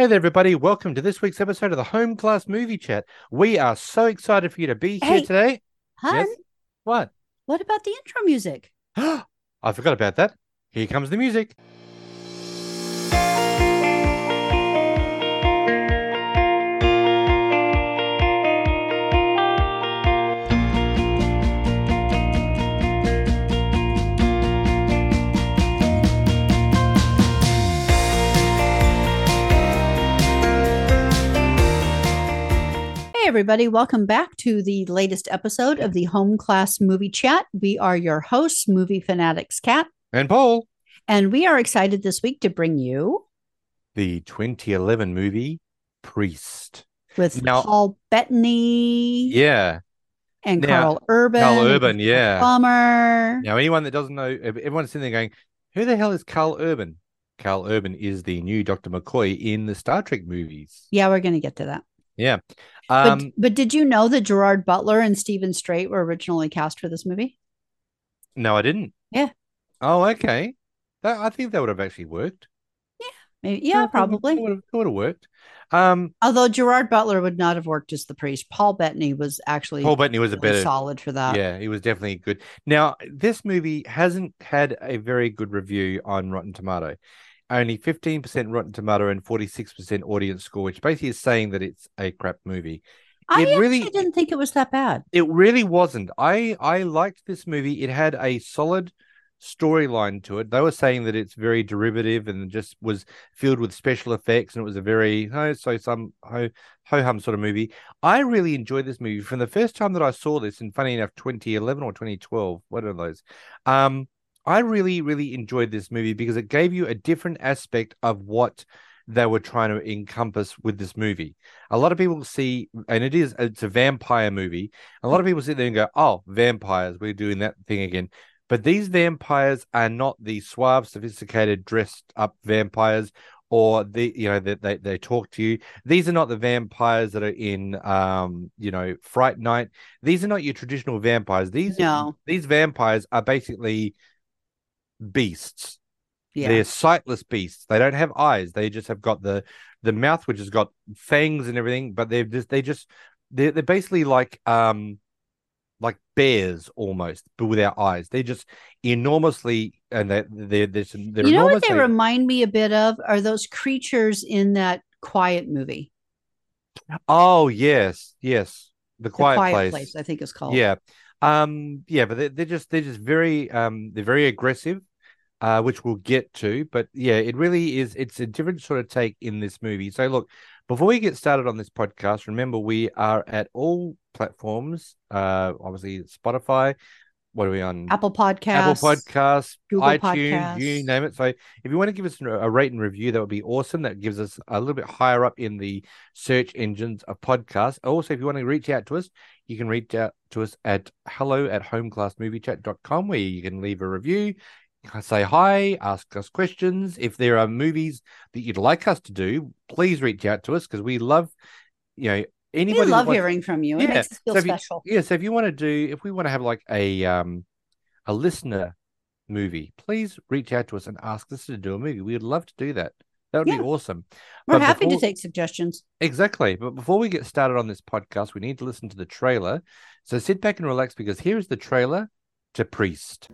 Hey there, everybody. Welcome to this week's episode of the Home Class Movie Chat. We are so excited for you to be here Hey. today. Hun? What? what about the intro music? I forgot about that. Here comes the music. Everybody, welcome back to the latest episode of the Home Class Movie Chat. We are your hosts, Movie Fanatics Cat, And Paul, and we are excited this week to bring you the 2011 movie Priest. with Now- Paul Bettany Yeah. and now- Karl Urban. Karl Urban, yeah. Plummer. Now, anyone that doesn't know, everyone's sitting there going, who the hell is Karl Urban? Karl Urban is the new Dr. McCoy in the Star Trek movies. Yeah, we're going to get to that. Yeah. But, Um, but did you know that Gerard Butler and Stephen Strait were originally cast for this movie? no, I didn't. Yeah. Oh, okay. That, I think that would have actually worked. Maybe, yeah, probably. It would have, it would have worked. Um, Although Gerard Butler would not have worked as the priest. Paul Bettany was actually Paul Bettany was a better, solid for that. yeah, he was definitely good. Now, this movie hasn't had a very good review on Rotten Tomato. Only 15% Rotten Tomato and 46% audience score, which basically is saying that it's a crap movie. I It actually really- didn't think it was that bad. It really wasn't. I I liked this movie. It had a solid storyline to it. They were saying that it's very derivative and just was filled with special effects, and it was a very oh, so some ho ho hum sort of movie. I really enjoyed this movie from the first time that I saw this. And funny enough, 2011 or 2012, one of those. Um, I really really enjoyed this movie because it gave you a different aspect of what they were trying to encompass with this movie. A lot of people see, and it is, it's a vampire movie. A lot of people sit there and go, "Oh, vampires, we're doing that thing again." But these vampires are not the suave, sophisticated, dressed up vampires, or the you know that they, they talk to you. These are not the vampires that are in um you know Fright Night. These are not your traditional vampires. These No. these vampires are basically beasts. Yeah. They're sightless beasts. They don't have eyes. They just have got the the mouth, which has got fangs and everything. But they're just they just they're they're basically like um like bears almost, but without eyes. They're just enormously and they they're they're, they're you know what they remind me a bit of are those creatures in that quiet movie. Oh yes, yes. The The quiet, place. I think it's called. Yeah. Um yeah, but they're, they're just they're just very um they're very aggressive, uh, which we'll get to. But yeah, it really is it's a different sort of take in this movie. So look, before we get started on this podcast, remember we are at all platforms, uh obviously Spotify. What are we on? Apple Podcasts. Apple Podcasts, Google iTunes, you name it. So if you want to give us a a rate and review, that would be awesome. That gives us a little bit higher up in the search engines of podcasts. Also, if you want to reach out to us, you can reach out to us at hello at homeclassmoviechat.com where you can leave a review, say hi, ask us questions. If there are movies that you'd like us to do, please reach out to us because we love, you know, anybody that love wants- hearing from you. It Yeah, makes us feel so if you- special. yeah, so if you want to do, if we want to have like a um a listener movie, please reach out to us and ask us to do a movie. We'd love to do that. That would Yeah. be awesome. We're but happy before- to take suggestions. Exactly. But before we get started on this podcast, we need to listen to the trailer. So sit back and relax because here is the trailer to Priest.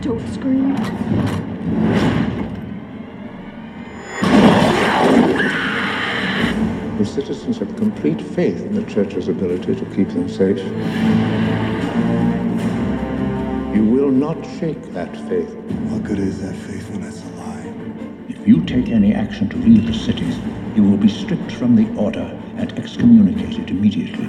Don't scream. The citizens have complete faith in the church's ability to keep them safe. You will not shake that faith. What good is that faith when it's a lie? If you take any action to leave the cities, you will be stripped from the order and excommunicated immediately.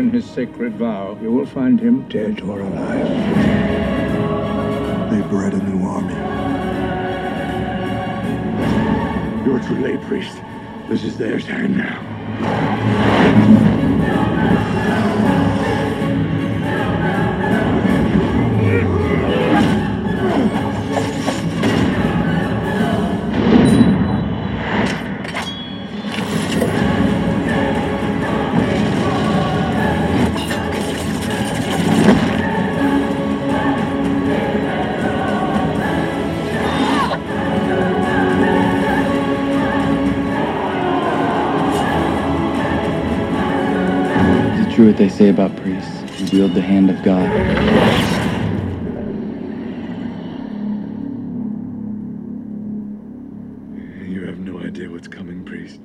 Broken his sacred vow, you will find him dead or alive. They bred a new army. You're too late, priest. This is their time now. Say about priests? who wield the hand of God. You have no idea what's coming, priest.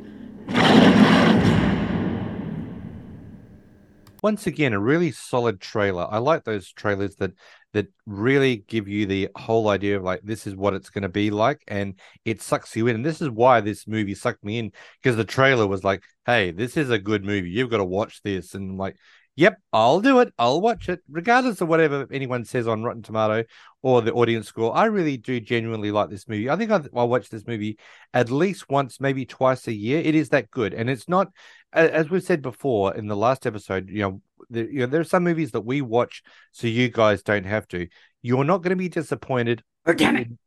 once again a really solid trailer i like those trailers that that really give you the whole idea of like this is what it's going to be like and it sucks you in and this is why this movie sucked me in because the trailer was like hey this is a good movie you've got to watch this and like yep i'll do it i'll watch it regardless of whatever anyone says on rotten tomato or the audience score i really do genuinely like this movie i think i'll, I'll watch this movie at least once maybe twice a year it is that good and it's not as we've said before in the last episode, you know, there, you know, there are some movies that we watch so you guys don't have to. You're not going to be disappointed. Birdemic.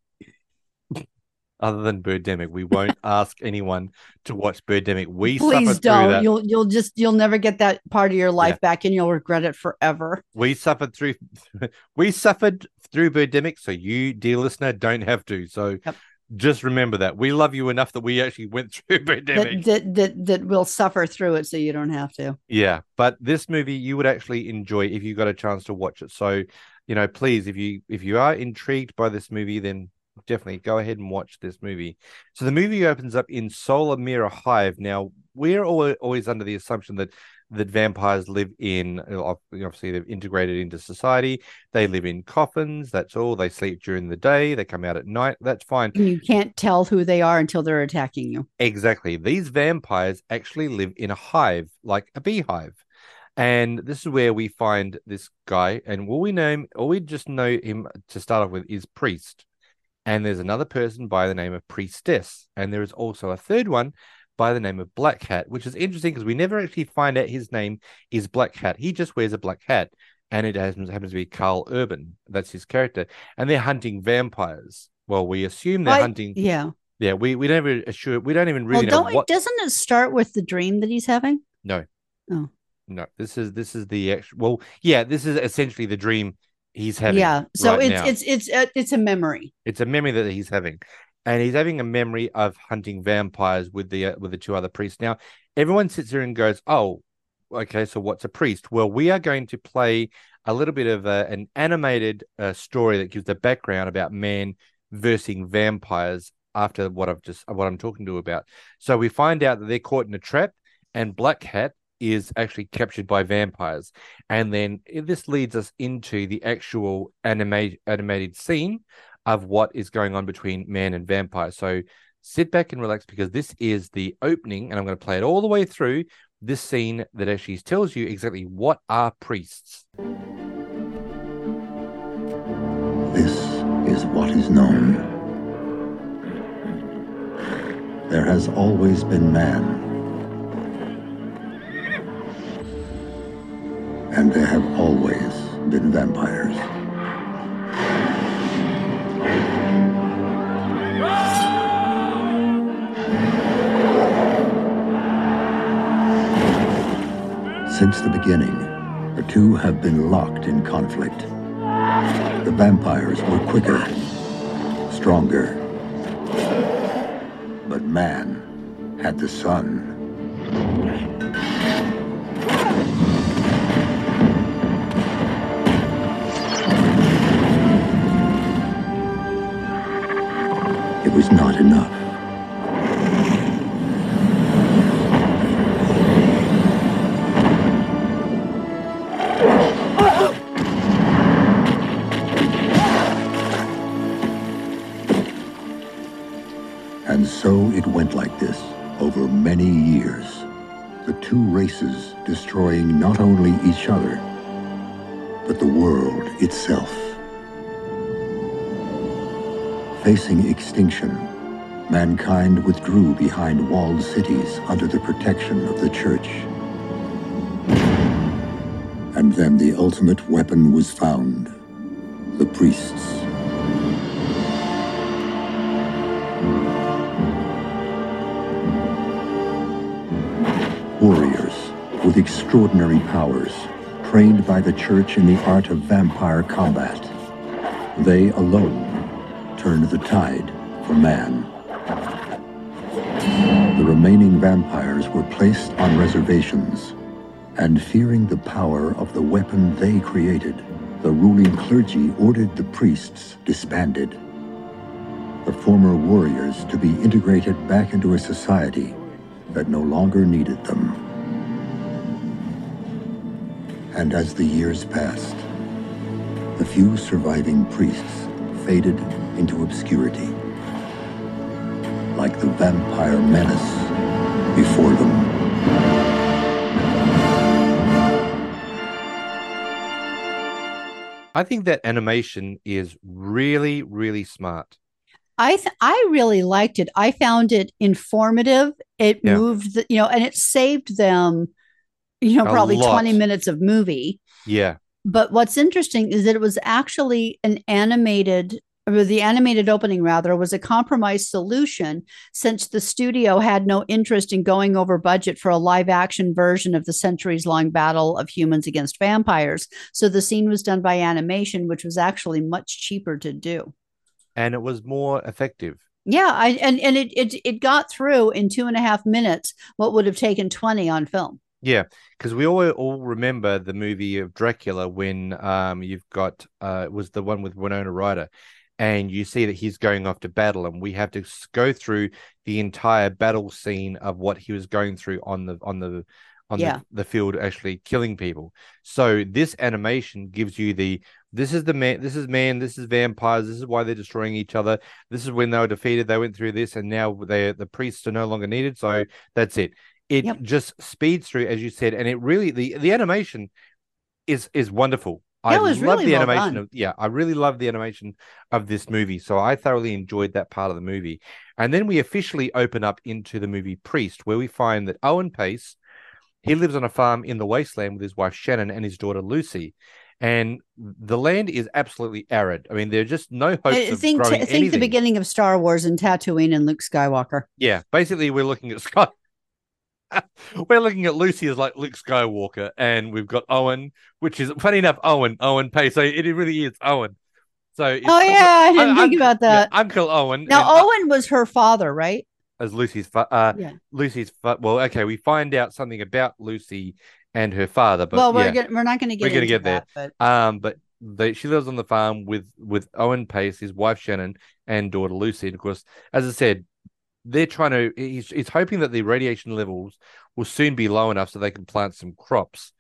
Other than Birdemic, we won't ask anyone to watch Birdemic. We Please don't. You'll you'll just you'll never get that part of your life Yeah. back, and you'll regret it forever. We suffered through. we suffered through Birdemic, so you, dear listener, don't have to. So. Yep. Just remember that we love you enough that we actually went through Birdemic. That, that that that will suffer through it, so you don't have to. Yeah, but this movie you would actually enjoy if you got a chance to watch it. So, you know, please, if you if you are intrigued by this movie, then definitely go ahead and watch this movie. So the movie opens up in Solar Mirror Hive. Now, we're al- always under the assumption that that vampires live in obviously they've integrated into society. They live in coffins. That's all. They sleep during the day. They come out at night. That's fine. And you can't tell who they are until they're attacking you. Exactly. These vampires actually live in a hive, like a beehive. And this is where we find this guy. And all we know him, all we just know him to start off with is priest. And there's another person by the name of priestess. And there is also a third one by the name of Black Hat, which is interesting because we never actually find out his name is Black Hat. He just wears a black hat. And it happens, happens to be Karl Urban. That's his character. And they're hunting vampires. Well, we assume they're I- hunting. Yeah. Yeah, we, we never assure we don't even Well, really know don't what it, doesn't it start with the dream that he's having? no. Oh. No. This is this is the actual well, yeah, this is essentially the dream he's having. yeah. So right it's now. it's it's uh, it's a memory. it's a memory that he's having. And he's having a memory of hunting vampires with the uh, with the two other priests. Now, everyone sits there and goes, "Oh, okay, so what's a priest?" Well, we are going to play a little bit of a, an animated uh, story that gives the background about man versus vampires after what I've just what I'm talking to about. So we find out that they're caught in a trap, and Black Hat is actually captured by vampires, and then this leads us into the actual animated animated scene of what is going on between man and vampire. So sit back and relax because this is the opening, and I'm going to play it all the way through this scene that actually tells you exactly what are priests. This is what is known. There has always been man. And there have always been vampires. Since the beginning, the two have been locked in conflict. The vampires were quicker, stronger. But man had the sun. It was not enough. And so it went like this over many years. the two races destroying not only each other, but the world itself. Facing extinction, mankind withdrew behind walled cities under the protection of the church. And then the ultimate weapon was found the priests. Warriors with extraordinary powers, trained by the church in the art of vampire combat. They alone turned the tide for man. The remaining vampires were placed on reservations, and fearing the power of the weapon they created, the ruling clergy ordered the priests disbanded. The former warriors to be integrated back into a society that no longer needed them. And as the years passed, the few surviving priests faded into obscurity, like the vampire menace before them. I think that animation is really, really smart. I th- I really liked it. I found it informative. It Yeah. moved, the, you know, and it saved them, you know, A probably lot. 20 minutes of movie. Yeah. But what's interesting is that it was actually an animated, or the animated opening rather was a compromise solution since the studio had no interest in going over budget for a live action version of the centuries long battle of humans against vampires. So the scene was done by animation, which was actually much cheaper to do. And it was more effective. Yeah, I and and it it it got through in two and a half minutes what would have taken twenty on film. Yeah, because we all all remember the movie of Dracula when um you've got uh it was the one with Winona Ryder, and you see that he's going off to battle, and we have to go through the entire battle scene of what he was going through on the on the on Yeah. the, the field actually killing people. So this animation gives you the this is the man this is man this is vampires this is why they're destroying each other this is when they were defeated they went through this and now they the priests are no longer needed so that's it it Yep. just speeds through as you said and it really the the animation is is wonderful i love really the well animation done. of yeah i really love the animation of this movie so i thoroughly enjoyed that part of the movie and then we officially open up into the movie priest where we find that owen pace he lives on a farm in the wasteland with his wife shannon and his daughter lucy and the land is absolutely arid. I mean, there's just no hope. I of think growing think the beginning of Star Wars and Tatooine and Luke Skywalker. Yeah, basically, we're looking at Scott. We're looking at Lucy as like Luke Skywalker, and we've got Owen, which is funny enough, Owen, Owen Pace. So it really is Owen. So Oh yeah, I didn't think about yeah, that. Uncle Owen. now Owen was her father, right? as Lucy's fa- uh, Yeah. Lucy's fa- well, okay, we find out something about Lucy and her father, but well, we're yeah. gonna, we're not going to get We're gonna into get there. that, but Um, but they, she lives on the farm with with Owen Pace, his wife Shannon, and daughter Lucy. And of course, as I said, they're trying to. He's, he's hoping that the radiation levels will soon be low enough so they can plant some crops.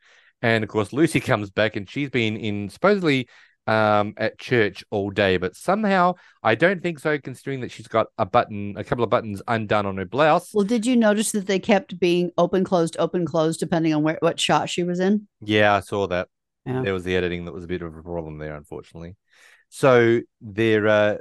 And of course, Lucy comes back, and she's been in supposedly um at church all day, but somehow I don't think so, considering that she's got a button, a couple of buttons undone on her blouse. well, did you notice that they kept being open, closed, open, closed, depending on where what shot she was in? Yeah, I saw that. Yeah. There was the editing that was a bit of a problem there, unfortunately. So they're uh,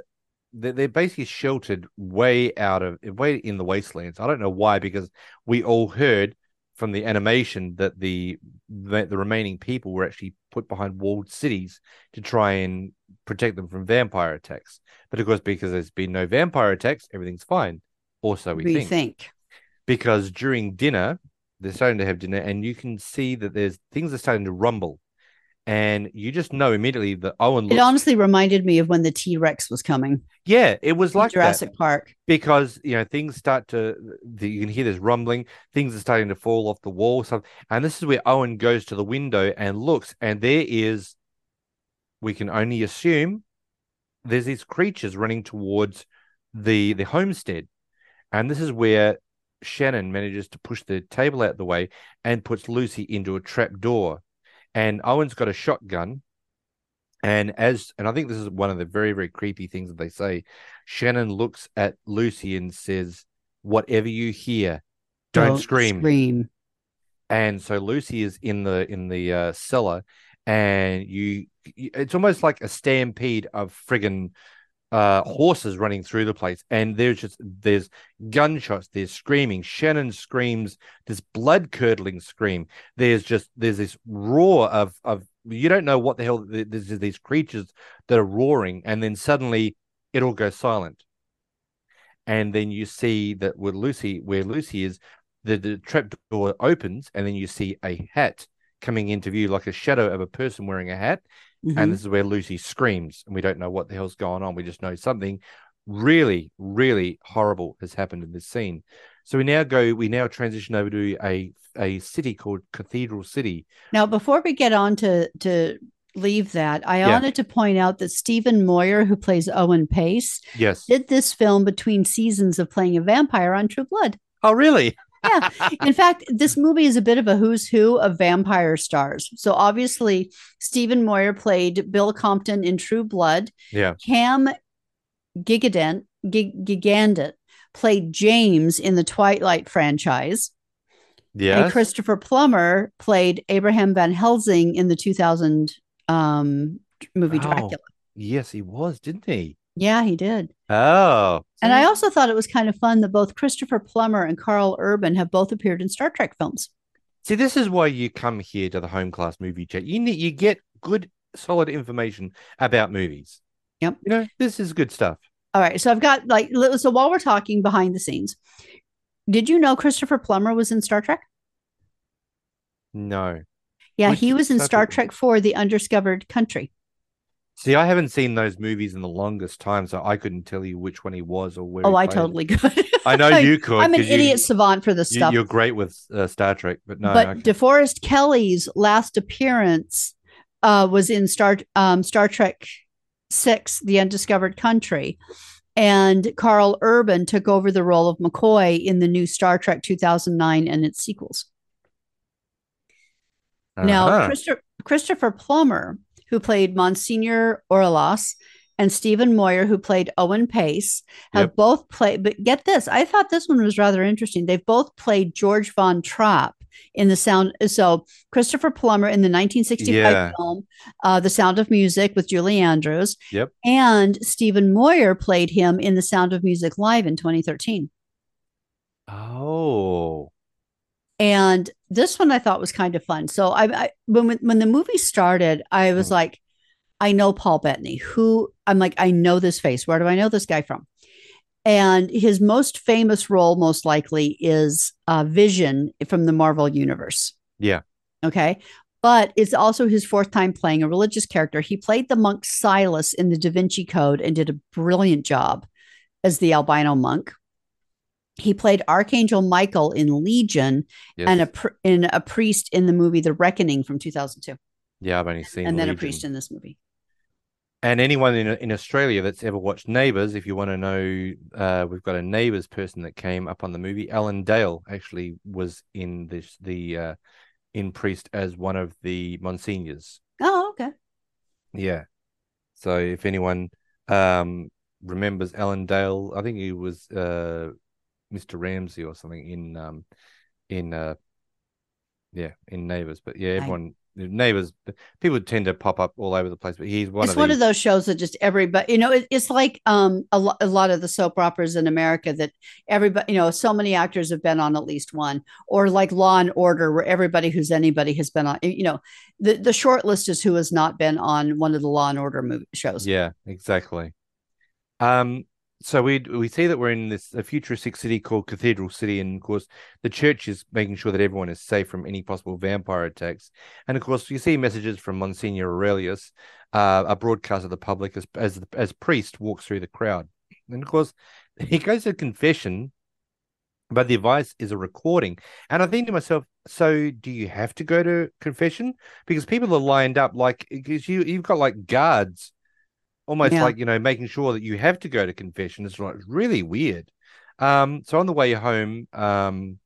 they're, they're basically sheltered way out of way in the wastelands. I don't know why, because we all heard from the animation that the the, the remaining people were actually put behind walled cities to try and protect them from vampire attacks. But of course, because there's been no vampire attacks, everything's fine. Also, we Rethink. think because during dinner they're starting to have dinner and you can see that there's things are starting to rumble and you just know immediately that owen It honestly reminded me of when the T Rex was coming. yeah it was like Jurassic that Park. because you know things start to the, you can hear this rumbling things are starting to fall off the wall stuff and this is where owen goes to the window and looks and there is we can only assume there's these creatures running towards the the homestead and this is where shannon manages to push the table out of the way and puts lucy into a trap door and owen's got a shotgun. And as and i think this is one of the very very creepy things that they say. Shannon looks at lucy and says whatever you hear don't, scream. Scream. and so Lucy is in the in the uh, cellar, and you, you- it's almost like a stampede of friggin' uh horses running through the place and there's just there's gunshots there's screaming shannon screams this blood curdling scream. There's just there's this roar of of you don't know what the hell th- there's these creatures that are roaring and then suddenly it all goes silent. And then you see that with lucy where lucy is the, the trap door opens and then you see a hat coming into view like a shadow of a person wearing a hat Mhm. and this is where Lucy screams, and we don't know what the hell's going on. We just know something really, really horrible has happened in this scene. So we now go, we now transition over to a a city called Cathedral City. Now, before we get on to to leave that, I Yeah. wanted to point out that Stephen Moyer, who plays Owen Pace, Yes. did this film between seasons of playing a vampire on True Blood. oh, really? Yeah. In fact, this movie is a bit of a who's who of vampire stars. So obviously, Stephen Moyer played Bill Compton in True Blood. Yeah. Cam Gigandet, Gig- played James in the Twilight franchise. Yeah. And Christopher Plummer played Abraham Van Helsing in the 2000 um, movie Oh. Dracula. Yes, he was, didn't he? Yeah, he did. Oh. And I also thought it was kind of fun that both Christopher Plummer and Karl Urban have both appeared in Star Trek films. see this is why you come here to the home class movie chat. You need you get good, solid information about movies. Yep. You know, this is good stuff. All right. So I've got like, so while we're talking behind the scenes, did you know Christopher Plummer was in Star Trek? No. Yeah, Which he was in Star Trek? Trek 4 The Undiscovered Country. See, I haven't seen those movies in the longest time, so I couldn't tell you which one he was or where. Oh, I totally could. I know you could. I'm an 'cause you- idiot savant for this stuff. you're great with uh, Star Trek, but no. but. DeForest Kelley's last appearance uh, was in Star um, Star Trek Six: The Undiscovered Country, and Karl Urban took over the role of McCoy in the new Star Trek 2009 and its sequels. Now, Uh-huh. Christopher, Christopher Plummer, who played Monsignor Orelas, and Stephen Moyer, who played Owen Pace, have Yep. both played. But get this, I thought this one was rather interesting. They've both played George Von Trapp in the sound. So Christopher Plummer in the 1965 Yeah. film, uh, The Sound of Music with Julie Andrews. Yep. And Stephen Moyer played him in The Sound of Music Live in 2013. Oh, And this one I thought was kind of fun. So I, I when when the movie started, I was Mhm. like, I know Paul Bettany. Who I'm like, I know this face. Where do I know this guy from? And his most famous role, most likely, is uh, Vision from the Marvel Universe. Yeah. Okay. But it's also his fourth time playing a religious character. He played the monk Silas in the Da Vinci Code and did a brilliant job as the albino monk. He played Archangel Michael in Legion yes. and a pr- in a priest in the movie The Reckoning from 2002, yeah, I've only seen. and then a priest in this movie. And anyone in in Australia that's ever watched Neighbours, if you want to know, uh, we've got a Neighbours person that came up on the movie. Alan Dale actually was in this the uh, in priest as one of the monsignors. Oh, okay. Yeah. So if anyone um remembers Alan Dale, I think he was uh Mr. Ramsey or something in um in uh yeah, in Neighbours. But yeah, I- everyone Neighbours people tend to pop up all over the place, but he's one it's of one the of those shows that just everybody, you know, it, it's like um a, lo- a lot of the soap operas in America that everybody, you know, so many actors have been on at least one, or like Law and Order, where everybody who's anybody has been on. You know, the the short list is who has not been on one of the Law and Order movie shows. Yeah, exactly. Um, so we we see that we're in this a futuristic city called Cathedral City, and of course the church is making sure that everyone is safe from any possible vampire attacks. And of course, you see messages from Monsignor Aurelius, uh, a broadcast of the public as as as priest walks through the crowd. And of course, he goes to confession, but the advice is a recording. And I think to myself, so do you have to go to confession? Because people are lined up like because you you've got like guards almost Yeah. like you know making sure that you have to go to confession it's like really weird um so on the way home um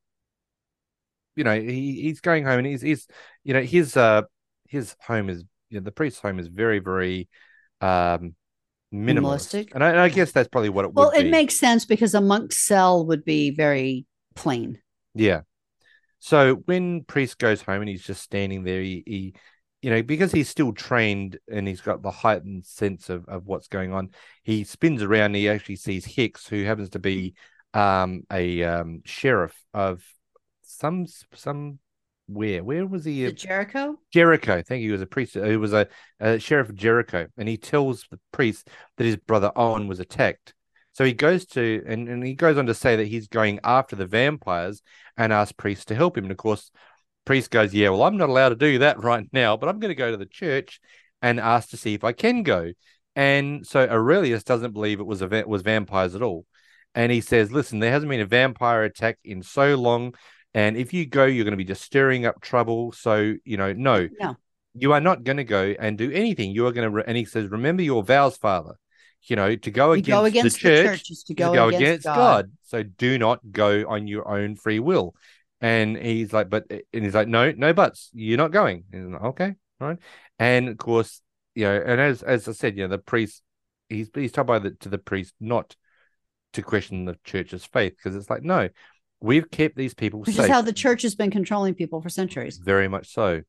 you know he, he's going home and he's, he's you know his uh his home is you know, the priest's home is very very um minimalist Minimalistic? and I, and I guess that's probably what it Well, it be makes sense because a monk's cell would be very plain. yeah So when Priest goes home and he's just standing there, he, he you know, because he's still trained and he's got the heightened sense of, of what's going on, he spins around and he actually sees Hicks, who happens to be um, a um, sheriff of some some where where was he? The Jericho. Jericho. Thank you. He was a priest. He was a, a sheriff of Jericho, and he tells the priest that his brother Owen was attacked. So he goes to and, and he goes on to say that he's going after the vampires and asks priest to help him. And of course, priest goes, "Yeah, well, I'm not allowed to do that right now, but I'm going to go to the church and ask to see if I can go." And so Aurelius doesn't believe it was a was vampires at all, and he says, "Listen, there hasn't been a vampire attack in so long." And if you go, you're going to be just stirring up trouble. So, you know, no, No. you are not going to go and do anything. You are going to, re- and he says, remember your vows, Father, you know, to go against, go against the the church, church is to is go against God. God. So do not go on your own free will. And he's like, but, and he's like, no, no buts. You're not going. And like, okay, right. And of course, you know, and as as I said, you know, the priest, he's he's told by the to the priest not to question the church's faith because it's like, no, we've kept these people Which safe. is how the church has been controlling people for centuries. Very much so.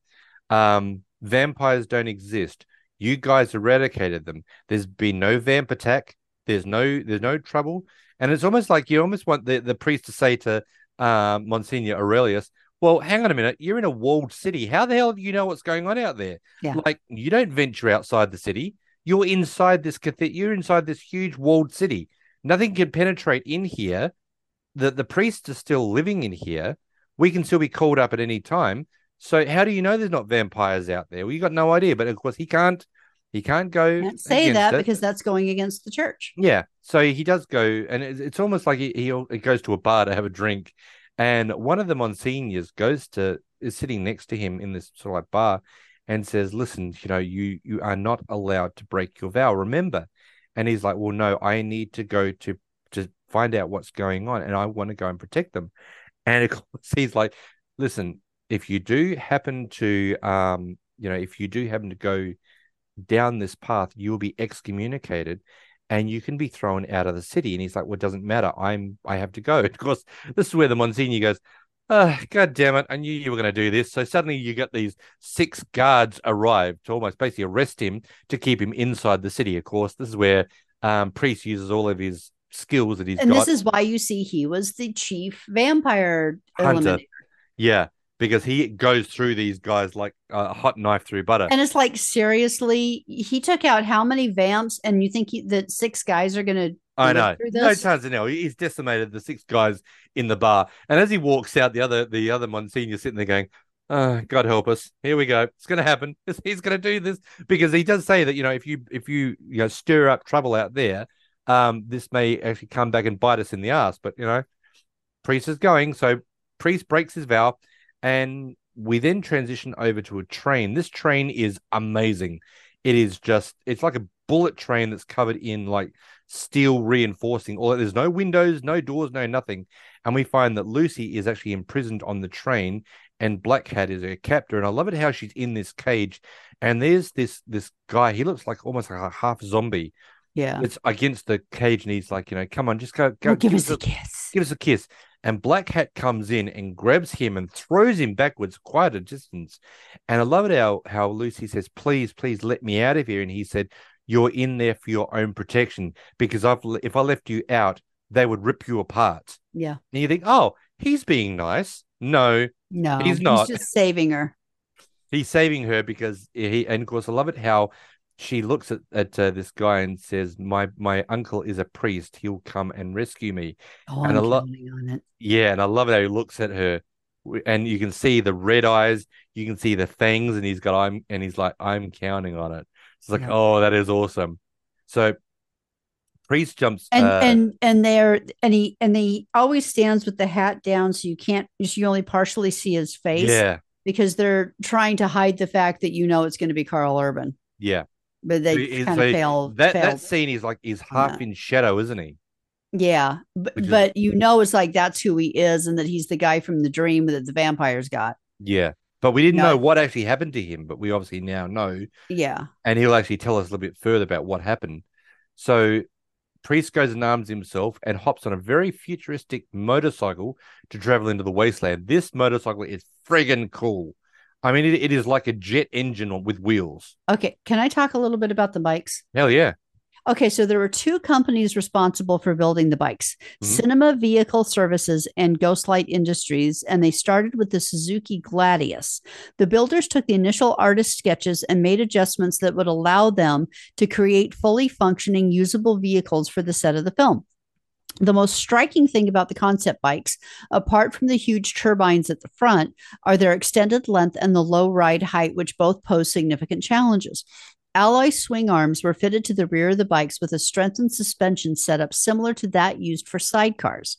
Um, vampires don't exist. You guys eradicated them. There's been no vamp attack. There's no there's no trouble. And it's almost like you almost want the, the priest to say to um, Monsignor Aurelius, well, hang on a minute. You're in a walled city. How the hell do you know what's going on out there? Yeah. Like you don't venture outside the city. You're inside this cathedral. You're inside this huge walled city. Nothing can penetrate in here. The the priests are still living in here. We can still be called up at any time. So how do you know there's not vampires out there? Well, you got no idea. But of course, he can't. He can't go. Can't say that it. because that's going against the church. Yeah. So he does go, and it's, it's almost like he, he goes to a bar to have a drink, and one of the monsignors goes to is sitting next to him in this sort of like bar, and says, "Listen, you know, you you are not allowed to break your vow. Remember." And he's like, "Well, no, I need to go to to find out what's going on, and I want to go and protect them." And of course, he's like, "Listen, if you do happen to, um, you know, if you do happen to go down this path, you'll be excommunicated." and you can be thrown out of the city. And he's like, Well, it doesn't matter. I'm I have to go. Of course, this is where the Monsignor goes, Oh, god damn it, I knew you were gonna do this. So suddenly you get these six guards arrive to almost basically arrest him to keep him inside the city. Of course, this is where um Priest uses all of his skills that he's and got. this is why you see he was the chief vampire Hunter. eliminator. yeah, because he goes through these guys like a hot knife through butter. And it's like seriously, he took out how many vamps, and you think he, that six guys are going to? I know. No chance in hell. He's decimated the six guys in the bar. And as he walks out, the other the other Monsignor sitting there going, oh, God help us. Here we go. It's gonna happen. He's gonna do this. Because he does say that, you know, if you if you you know stir up trouble out there, um, this may actually come back and bite us in the ass. But you know, Priest is going, so Priest breaks his vow, and we then transition over to a train. This train is amazing. It is just it's like a bullet train that's covered in like steel reinforcing all there's no windows no doors no nothing and we find that lucy is actually imprisoned on the train and black hat is her captor and i love it how she's in this cage and there's this this guy he looks like almost like a half zombie Yeah. it's against the cage and he's like you know come on just go go Oh, give us us a kiss. give us a kiss. And Black Hat comes in and grabs him and throws him backwards quite a distance. And I love it how, how Lucy says, Please, please let me out of here. And he said, You're in there for your own protection because I've, if I left you out, they would rip you apart. Yeah. And you think, Oh, he's being nice. No, No, He's not. He's just saving her. he's saving her because he, and of course, I love it how she looks at, at uh, this guy and says, My my uncle is a priest. He'll come and rescue me. Oh, And I'm counting on it. Yeah, and I love how he looks at her, and you can see the red eyes, you can see the fangs, and he's got I'm and he's like, I'm counting on it. It's like, Yeah. oh, that is awesome. So Priest jumps And uh, and and there and he and he always stands with the hat down, so you can't you only partially see his face. yeah, because they're trying to hide the fact that you know it's going to be Karl Urban, yeah. But they He- kind of fail. that that scene is like is half that. in shadow, isn't he? Yeah, but, is- but you know it's like that's who he is, and that he's the guy from the dream that the vampires got. Yeah. But we didn't No. know what actually happened to him, but we obviously now know. Yeah, and he'll actually tell us a little bit further about what happened. So Priest goes and arms himself and hops on a very futuristic motorcycle to travel into the wasteland. This motorcycle is friggin' cool. I mean, it, it is like a jet engine with wheels. Okay, can I talk a little bit about the bikes? Hell yeah. Okay, so there were two companies responsible for building the bikes Mhm. Cinema Vehicle Services and Ghostlight Industries, and they started with the Suzuki Gladius. The builders took the initial artist sketches and made adjustments that would allow them to create fully functioning, usable vehicles for the set of the film. The most striking thing about the concept bikes, apart from the huge turbines at the front, are their extended length and the low ride height, which both pose significant challenges. Alloy swing arms were fitted to the rear of the bikes with a strengthened suspension setup similar to that used for sidecars.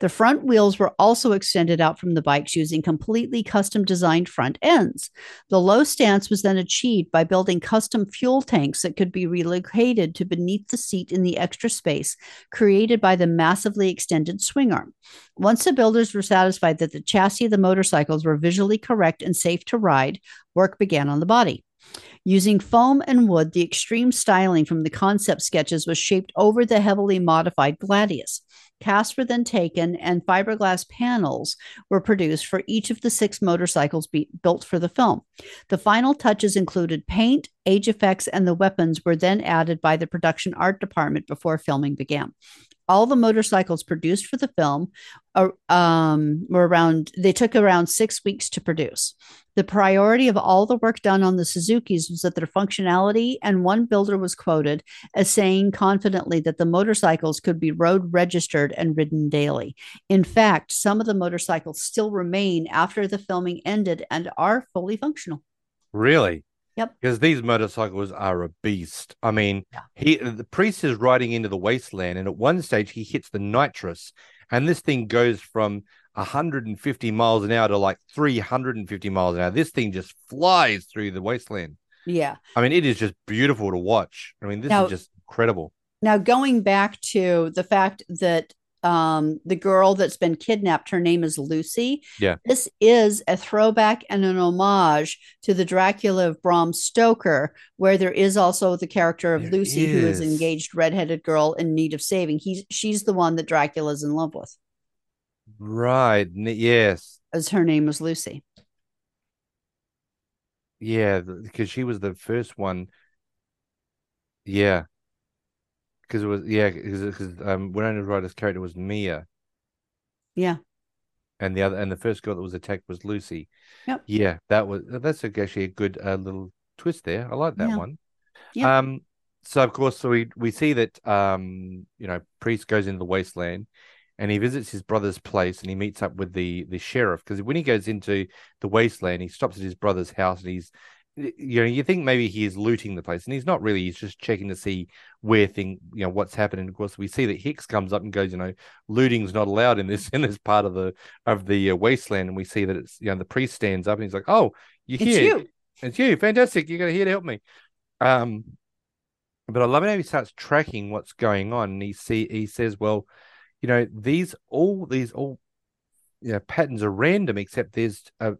The front wheels were also extended out from the bikes using completely custom designed front ends. The low stance was then achieved by building custom fuel tanks that could be relocated to beneath the seat in the extra space created by the massively extended swing arm. Once the builders were satisfied that the chassis of the motorcycles were visually correct and safe to ride, work began on the body. Using foam and wood, the extreme styling from the concept sketches was shaped over the heavily modified Gladius. Casts were then taken, and fiberglass panels were produced for each of the six motorcycles be- built for the film. The final touches included paint, age effects, and the weapons were then added by the production art department before filming began. All the motorcycles produced for the film are, um, were around, they took around six weeks to produce. The priority of all the work done on the Suzukis was that their functionality, and one builder was quoted as saying confidently that the motorcycles could be road registered and ridden daily. In fact, some of the motorcycles still remain after the filming ended and are fully functional. Really? Yep. Because these motorcycles are a beast. I mean, Yeah. he the priest is riding into the wasteland, and at one stage he hits the nitrous, and this thing goes from 150 miles an hour to like 350 miles an hour. This thing just flies through the wasteland. Yeah. I mean, it is just beautiful to watch. I mean, this Now- is just incredible. Now, going back to the fact that um, the girl that's been kidnapped, her name is Lucy. Yeah. This is a throwback and an homage to the Dracula of Bram Stoker, where there is also the character of There Lucy, who is is. engaged redheaded girl in need of saving. He's she's the one that Dracula's in love with, Right. Yes. as her name is Lucy. Yeah. Because she was the first one. Yeah. Because it was, yeah, because um, Winona Ryder's character was Mia. Yeah. and the other and the first girl that was attacked was Lucy. Yep. Yeah, that was that's actually a good uh, little twist there. I like that Yeah. one. Yeah. Um. So of course, so we we see that um you know priest goes into the wasteland, and he visits his brother's place and he meets up with the the sheriff because when he goes into the wasteland, he stops at his brother's house and he's you know you think maybe he is looting the place and he's not really he's just checking to see where thing you know what's happening. Of course we see that hicks comes up and goes you know looting's not allowed in this in this part of the of the uh, wasteland. And we see that it's you know the priest stands up and he's like oh you're It's here. you. it's you. Fantastic. You're gonna here to help me. Um but i love it how he starts tracking what's going on and he see he says well you know these all these all you know patterns are random except there's a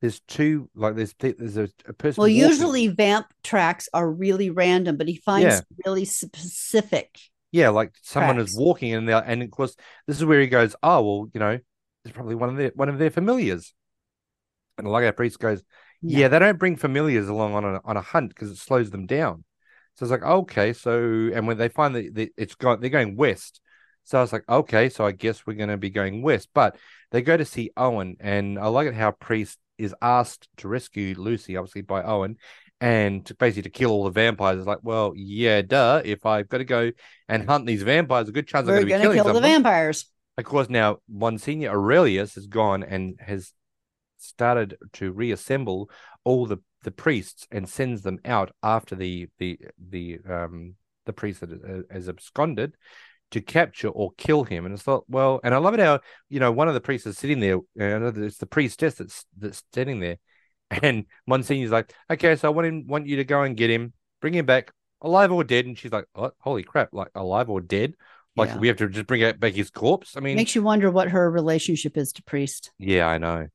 there's two like there's there's a, a person Well, walking- usually vamp tracks are really random, but he finds Yeah. really specific. Yeah, like someone tracks. is walking and there, and of course, this is where he goes. Oh well, you know, it's probably one of their one of their familiars. And like our priest goes, yeah, they don't bring familiars along on a on a hunt because it slows them down. So it's like okay, so and when they find that that it's gone, they're going west. So I was like, okay, so I guess we're going to be going west. But they go to see Owen, and I like it how priest is asked to rescue Lucy, obviously by Owen, and to basically to kill all the vampires. It's like, well, yeah, duh. If I've got to go and hunt these vampires, a good chance I'm We're going to be going to killing kill some the vampires. Of course, now Monsignor Aurelius has gone and has started to reassemble all the the priests and sends them out after the the the um the priest that has- has absconded to capture or kill him. And it's thought, well, and I love it how you know one of the priests is sitting there. Uh, it's the priestess that's that's standing there, and Monsignor's like, okay, so I want him, want you to go and get him, bring him back alive or dead. And she's like, oh, holy crap, like alive or dead. Like Yeah. we have to just bring back his corpse. I mean, Makes you wonder what her relationship is to Priest. yeah, I know.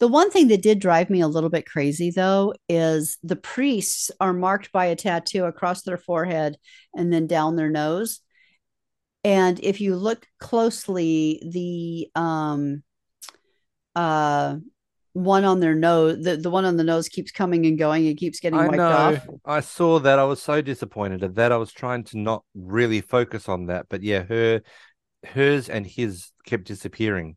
The one thing that did drive me a little bit crazy, though, is the priests are marked by a tattoo across their forehead and then down their nose. And if you look closely, the um uh one on their nose, the, the one on the nose keeps coming and going. It keeps getting I wiped know. off. I saw that. I was so disappointed at that. I was trying to not really focus on that, but yeah, her, hers, and his kept disappearing.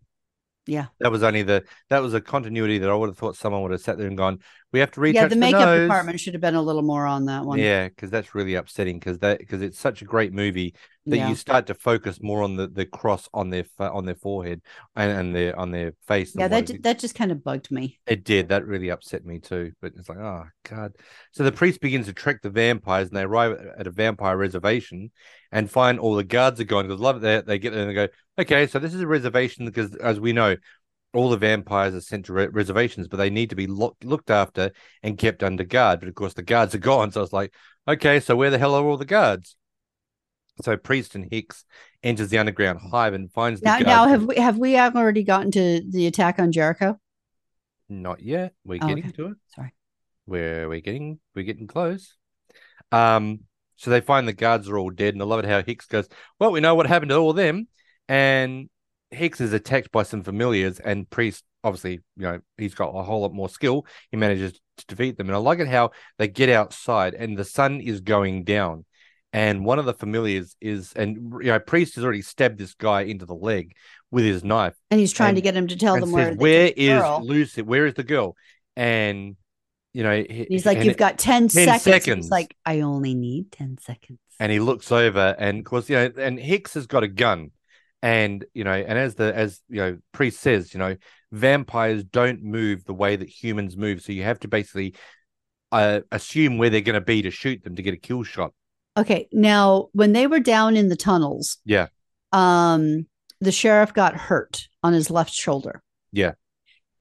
Yeah. That was only the that was a continuity that I would have thought someone would have sat there and gone, "We have to reach yeah, the makeup nose." department should have been a little more on that one. Yeah, because that's really upsetting. Because that because it's such a great movie that Yeah. you start to focus more on the the cross on their on their forehead and, and their on their face. Yeah, that that just kind of bugged me. It did. That really upset me too. But it's like, oh god. So the priest begins to track the vampires, and they arrive at- a vampire reservation and find all the guards are gone. Because love it. They, they get there and they go, okay, so this is a reservation because, as we know, all the vampires are sent to re- reservations, but they need to be look, looked after and kept under guard. But of course, the guards are gone. So I was like, okay, so where the hell are all the guards? So priest and Hicks enters the underground hive and finds the Now, now have we have we already gotten to the attack on Jericho? Not yet. We're Oh, getting okay. to it. Sorry. We're we're getting we're getting close. Um, so they find the guards are all dead, and I love it how Hicks goes, Well, we know what happened to all of them. And Hicks is attacked by some familiars, and Priest obviously, you know, he's got a whole lot more skill. He manages to defeat them. And I like it how they get outside and the sun is going down. And one of the familiars is, and you know, Priest has already stabbed this guy into the leg with his knife And he's trying to get him to tell them where "Where is girl." Lucy? Where is the girl?" And you know, he, He's like, "You've it- got 10, 10 seconds." Seconds. Like, "I only need ten seconds." and he looks over, and of course, you know, and Hicks has got a gun, and you know, and as the as you know, priest says, you know, vampires don't move the way that humans move, so you have to basically uh, assume where they're going to be to shoot them to get a kill shot. Okay, now when they were down in the tunnels, Yeah. um, the sheriff got hurt on his left shoulder. Yeah.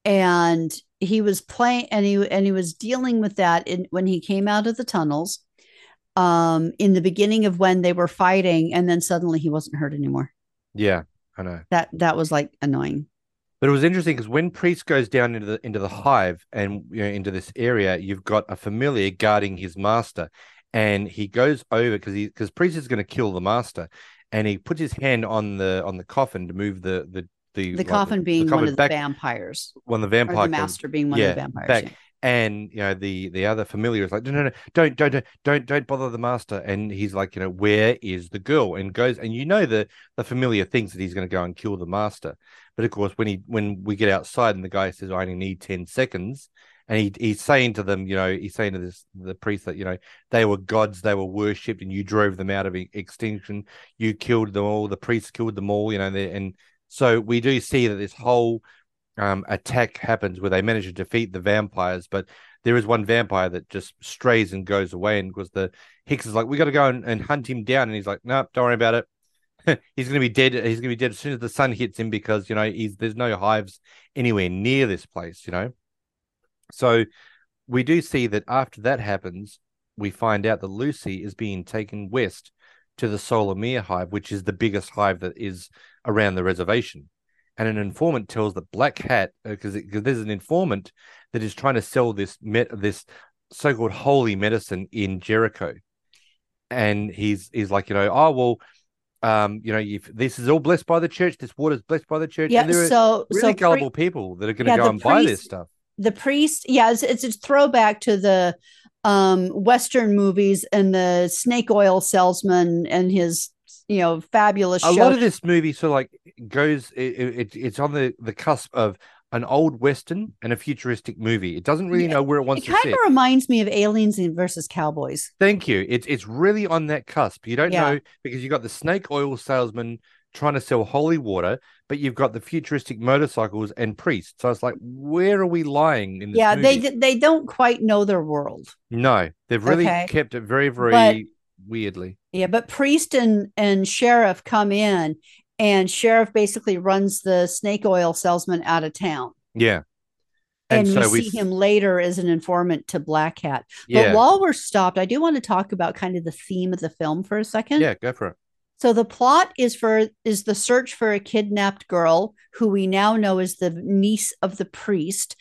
and he was playing, and he and he was dealing with that in when he came out of the tunnels, um, in the beginning of when they were fighting, and then suddenly he wasn't hurt anymore. Yeah, I know. That that was like annoying. But it was interesting because when Priest goes down into the into the hive and you know into this area, you've got a familiar guarding his master, and he goes over because he because Priest is going to kill the master, and he puts his hand on the on the coffin to move the the the, The coffin being one coffin of the vampires one of the vampire the master being one yeah, of the vampires. back. yeah. and you know the the other familiar is like no no no don't don't don't don't don't bother the master and he's like you know where is the girl and goes and you know the the familiar thinks that he's going to go and kill the master but of course when he when we get outside and the guy says I only need 10 seconds and he he's saying to them you know he's saying to this the priest that you know they were gods they were worshipped and you drove them out of extinction you killed them all the priests killed them all you know and so we do see that this whole um, attack happens where they manage to defeat the vampires, but there is one vampire that just strays and goes away. And because the Hicks is like, we got to go and, and hunt him down, and he's like, no, don't worry about it. he's gonna be dead. He's gonna be dead as soon as the sun hits him because you know he's there's no hives anywhere near this place. You know, so we do see that after that happens, we find out that Lucy is being taken west to the Solomere hive, which is the biggest hive that is around the reservation and an informant tells the Black Hat because because there's an informant that is trying to sell this met this so-called holy medicine in Jericho, and he's he's like you know oh well, um you know if this is all blessed by the church, this water is blessed by the church. Yeah, and there are so really so gullible pri- people that are going to yeah, go and buy this stuff. The priest yeah it's, it's a throwback to the um western movies and the snake oil salesman and his you know fabulous A show. lot of this movie sort of like goes it, it it's on the the cusp of an old western and a futuristic movie. It doesn't really know where it it wants to be. It kind of reminds me of aliens versus cowboys Thank you. It's it's really on that cusp. You don't Yeah. know because you've got the snake oil salesman trying to sell holy water, but you've got the futuristic motorcycles and priests. So it's like, where are we lying in this yeah movie? they they don't quite know their world no, they've really Okay. kept it very, very But- weirdly. yeah but priest and and sheriff come in and sheriff basically runs the snake oil salesman out of town Yeah. and, so we we see him later as an informant to black hat Yeah. but while we're stopped i do want to talk about kind of the theme of the film for a second yeah, go for it. So the plot is for is the search for a kidnapped girl who we now know is the niece of the priest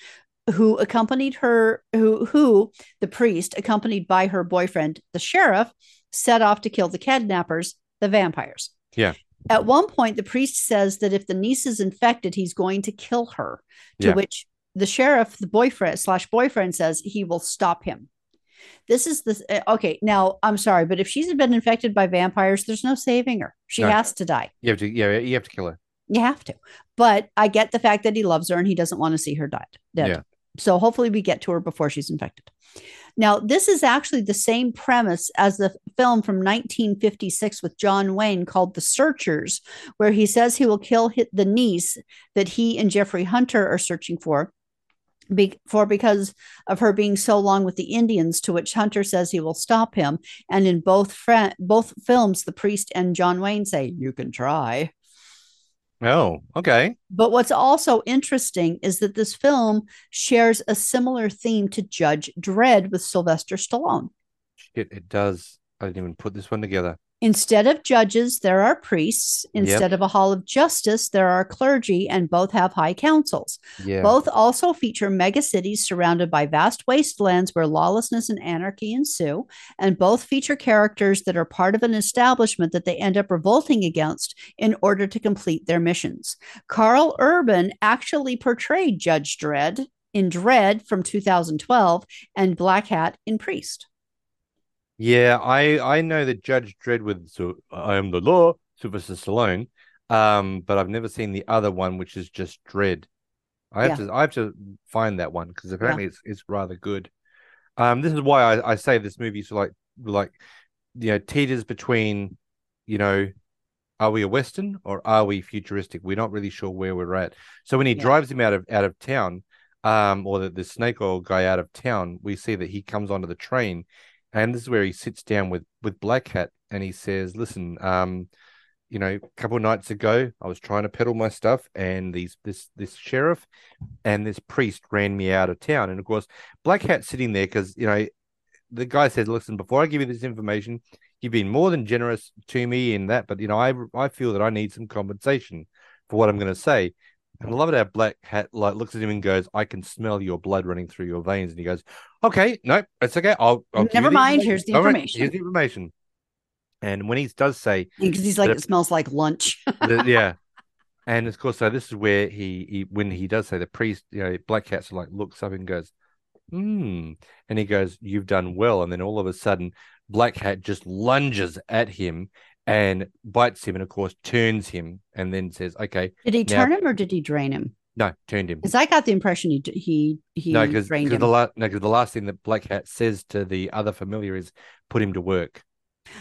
who accompanied her who who the priest accompanied by her boyfriend the sheriff set off to kill the kidnappers the vampires. Yeah. At one point, the priest says that if the niece is infected, he's going to kill her. To Yeah. which the sheriff, the boyfriend slash boyfriend, says he will stop him. This is the uh, okay. Now, I'm sorry, but if she's been infected by vampires, there's no saving her. She No. has to die. You have to, yeah, you have to kill her. You have to. But I get the fact that he loves her and he doesn't want to see her die, dead. Yeah. So hopefully we get to her before she's infected. Now, this is actually the same premise as the film from 1956 with John Wayne called The Searchers, where he says he will kill the niece that he and Jeffrey Hunter are searching for. Be- for because of her being so long with the Indians, to which Hunter says he will stop him. And in both both films, the priest and John Wayne say, "You can try." Oh, okay. But what's also interesting is that this film shares a similar theme to Judge Dredd with Sylvester Stallone. Shit, it does. I didn't even put this one together. Instead of judges, there are priests. Instead of a hall of justice, there are clergy, and both have high councils. Yeah. Both also feature megacities surrounded by vast wastelands where lawlessness and anarchy ensue. And both feature characters that are part of an establishment that they end up revolting against in order to complete their missions. Karl Urban actually portrayed Judge Dredd in Dredd from 2012 and Black Hat in Priest. Yeah, I I know that Judge Dredd with so I am the law, Sylvester Stallone, um, but I've never seen the other one, which is just Dredd. I have Yeah. to I have to find that one because apparently it's it's rather good. Um, this is why I, I say this movie is like like you know teeters between, you know, are we a western or are we futuristic? We're not really sure where we're at. So when he Yeah. drives him out of out of town, um, or the, the snake oil guy out of town, we see that he comes onto the train, and this is where he sits down with with Black Hat, and he says, "Listen, um, you know, a couple nights ago, I was trying to peddle my stuff, and these this this sheriff and this priest ran me out of town, and of course, Black Hat's sitting there because you know." The guy said, "Listen, before I give you this information, you've been more than generous to me in that, but you know, I I feel that I need some compensation for what I'm going to say." And I love it how Black Hat like looks at him and goes, "I can smell your blood running through your veins." And he goes, "Okay, no, it's okay. I'll, I'll Never mind, information. here's the All right, information." here's the information." And when he does say, Because he's like, But- it smells like lunch. the, yeah. And of course, so this is where he, he when he does say the priest, you know, Black Cat's like looks up and goes, hmm. And he goes, You've done well. And then all of a sudden, Black Hat just lunges at him and bites him and of course turns him and then says, Okay, Did he Now- turn him or did he drain him? no, turned him. Because I got the impression he he he No, because drained the him. la- no, the last thing that Black Hat says to the other familiar is put him to work.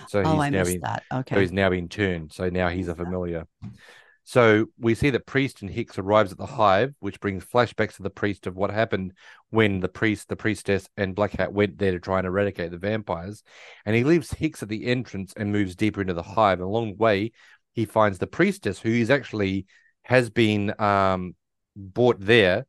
So oh, he's I now missed been that. Okay. So he's now been turned. So now he's a familiar. So we see that Priest and Hicks arrives at the hive, which brings flashbacks to the priest of what happened when the priest, the priestess, and Black Hat went there to try and eradicate the vampires. And he leaves Hicks at the entrance and moves deeper into the hive. And along the way, he finds the priestess, who is actually has been um, brought there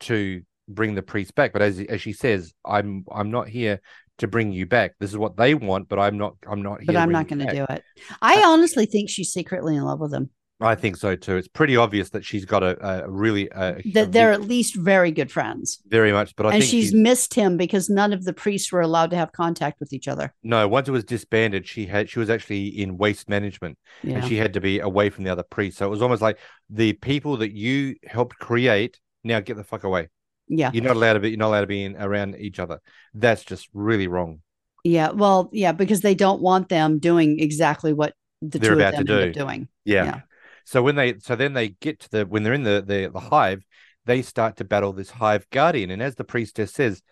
to bring the priest back. But as as she says, I'm I'm not here to bring you back. This is what they want, but I'm not I'm not here. but I'm not going to do it. I honestly think she's secretly in love with him. I think so too. It's pretty obvious that she's got a, a really a, a That they're big- at least very good friends. very much. But I and think she's she's, missed him because none of the priests were allowed to have contact with each other. no. Once it was disbanded, she had she was actually in waste management, Yeah. and she had to be away from the other priests. So it was almost like the people that you helped create now get the fuck away. yeah. You're not allowed to be. You're not allowed to be in, around each other. That's just really wrong. Yeah. Well, yeah, because they don't want them doing exactly what the They're two about of to them end do. up doing. Yeah. Yeah. So when they so then they get to the when they're in the, the the hive, they start to battle this hive guardian. And as the priestess says,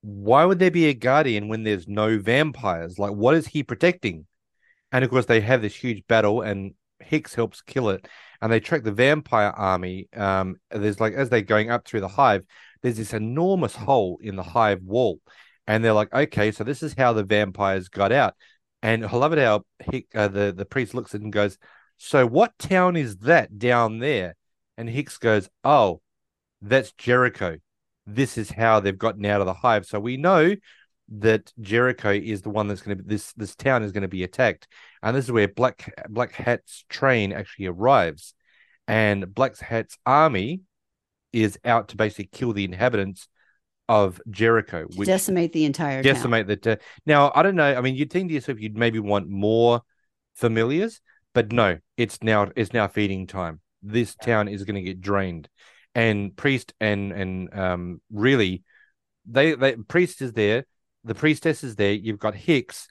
why would there be a guardian when there's no vampires? Like what is he protecting? And of course they have this huge battle and Hicks helps kill it. And they track the vampire army. Um there's like as they're going up through the hive, there's this enormous hole in the hive wall. And they're like, okay, so this is how the vampires got out. And I love it how Hick, uh, the, the priest looks at it and goes, so what town is that down there? And Hicks goes, Oh, that's Jericho. This is how they've gotten out of the hive. So we know that Jericho is the one that's going to be this this town is going to be attacked. And this is where Black Black Hat's train actually arrives. And Black Hat's army is out to basically kill the inhabitants of Jericho, which decimate the entire town. decimate the. T- now, I don't know. I mean, you'd think to yourself you'd maybe want more familiars, But no, it's now it's now feeding time. This town is going to get drained, and priest and and um really, they they priest is there, the priestess is there. You've got Hicks,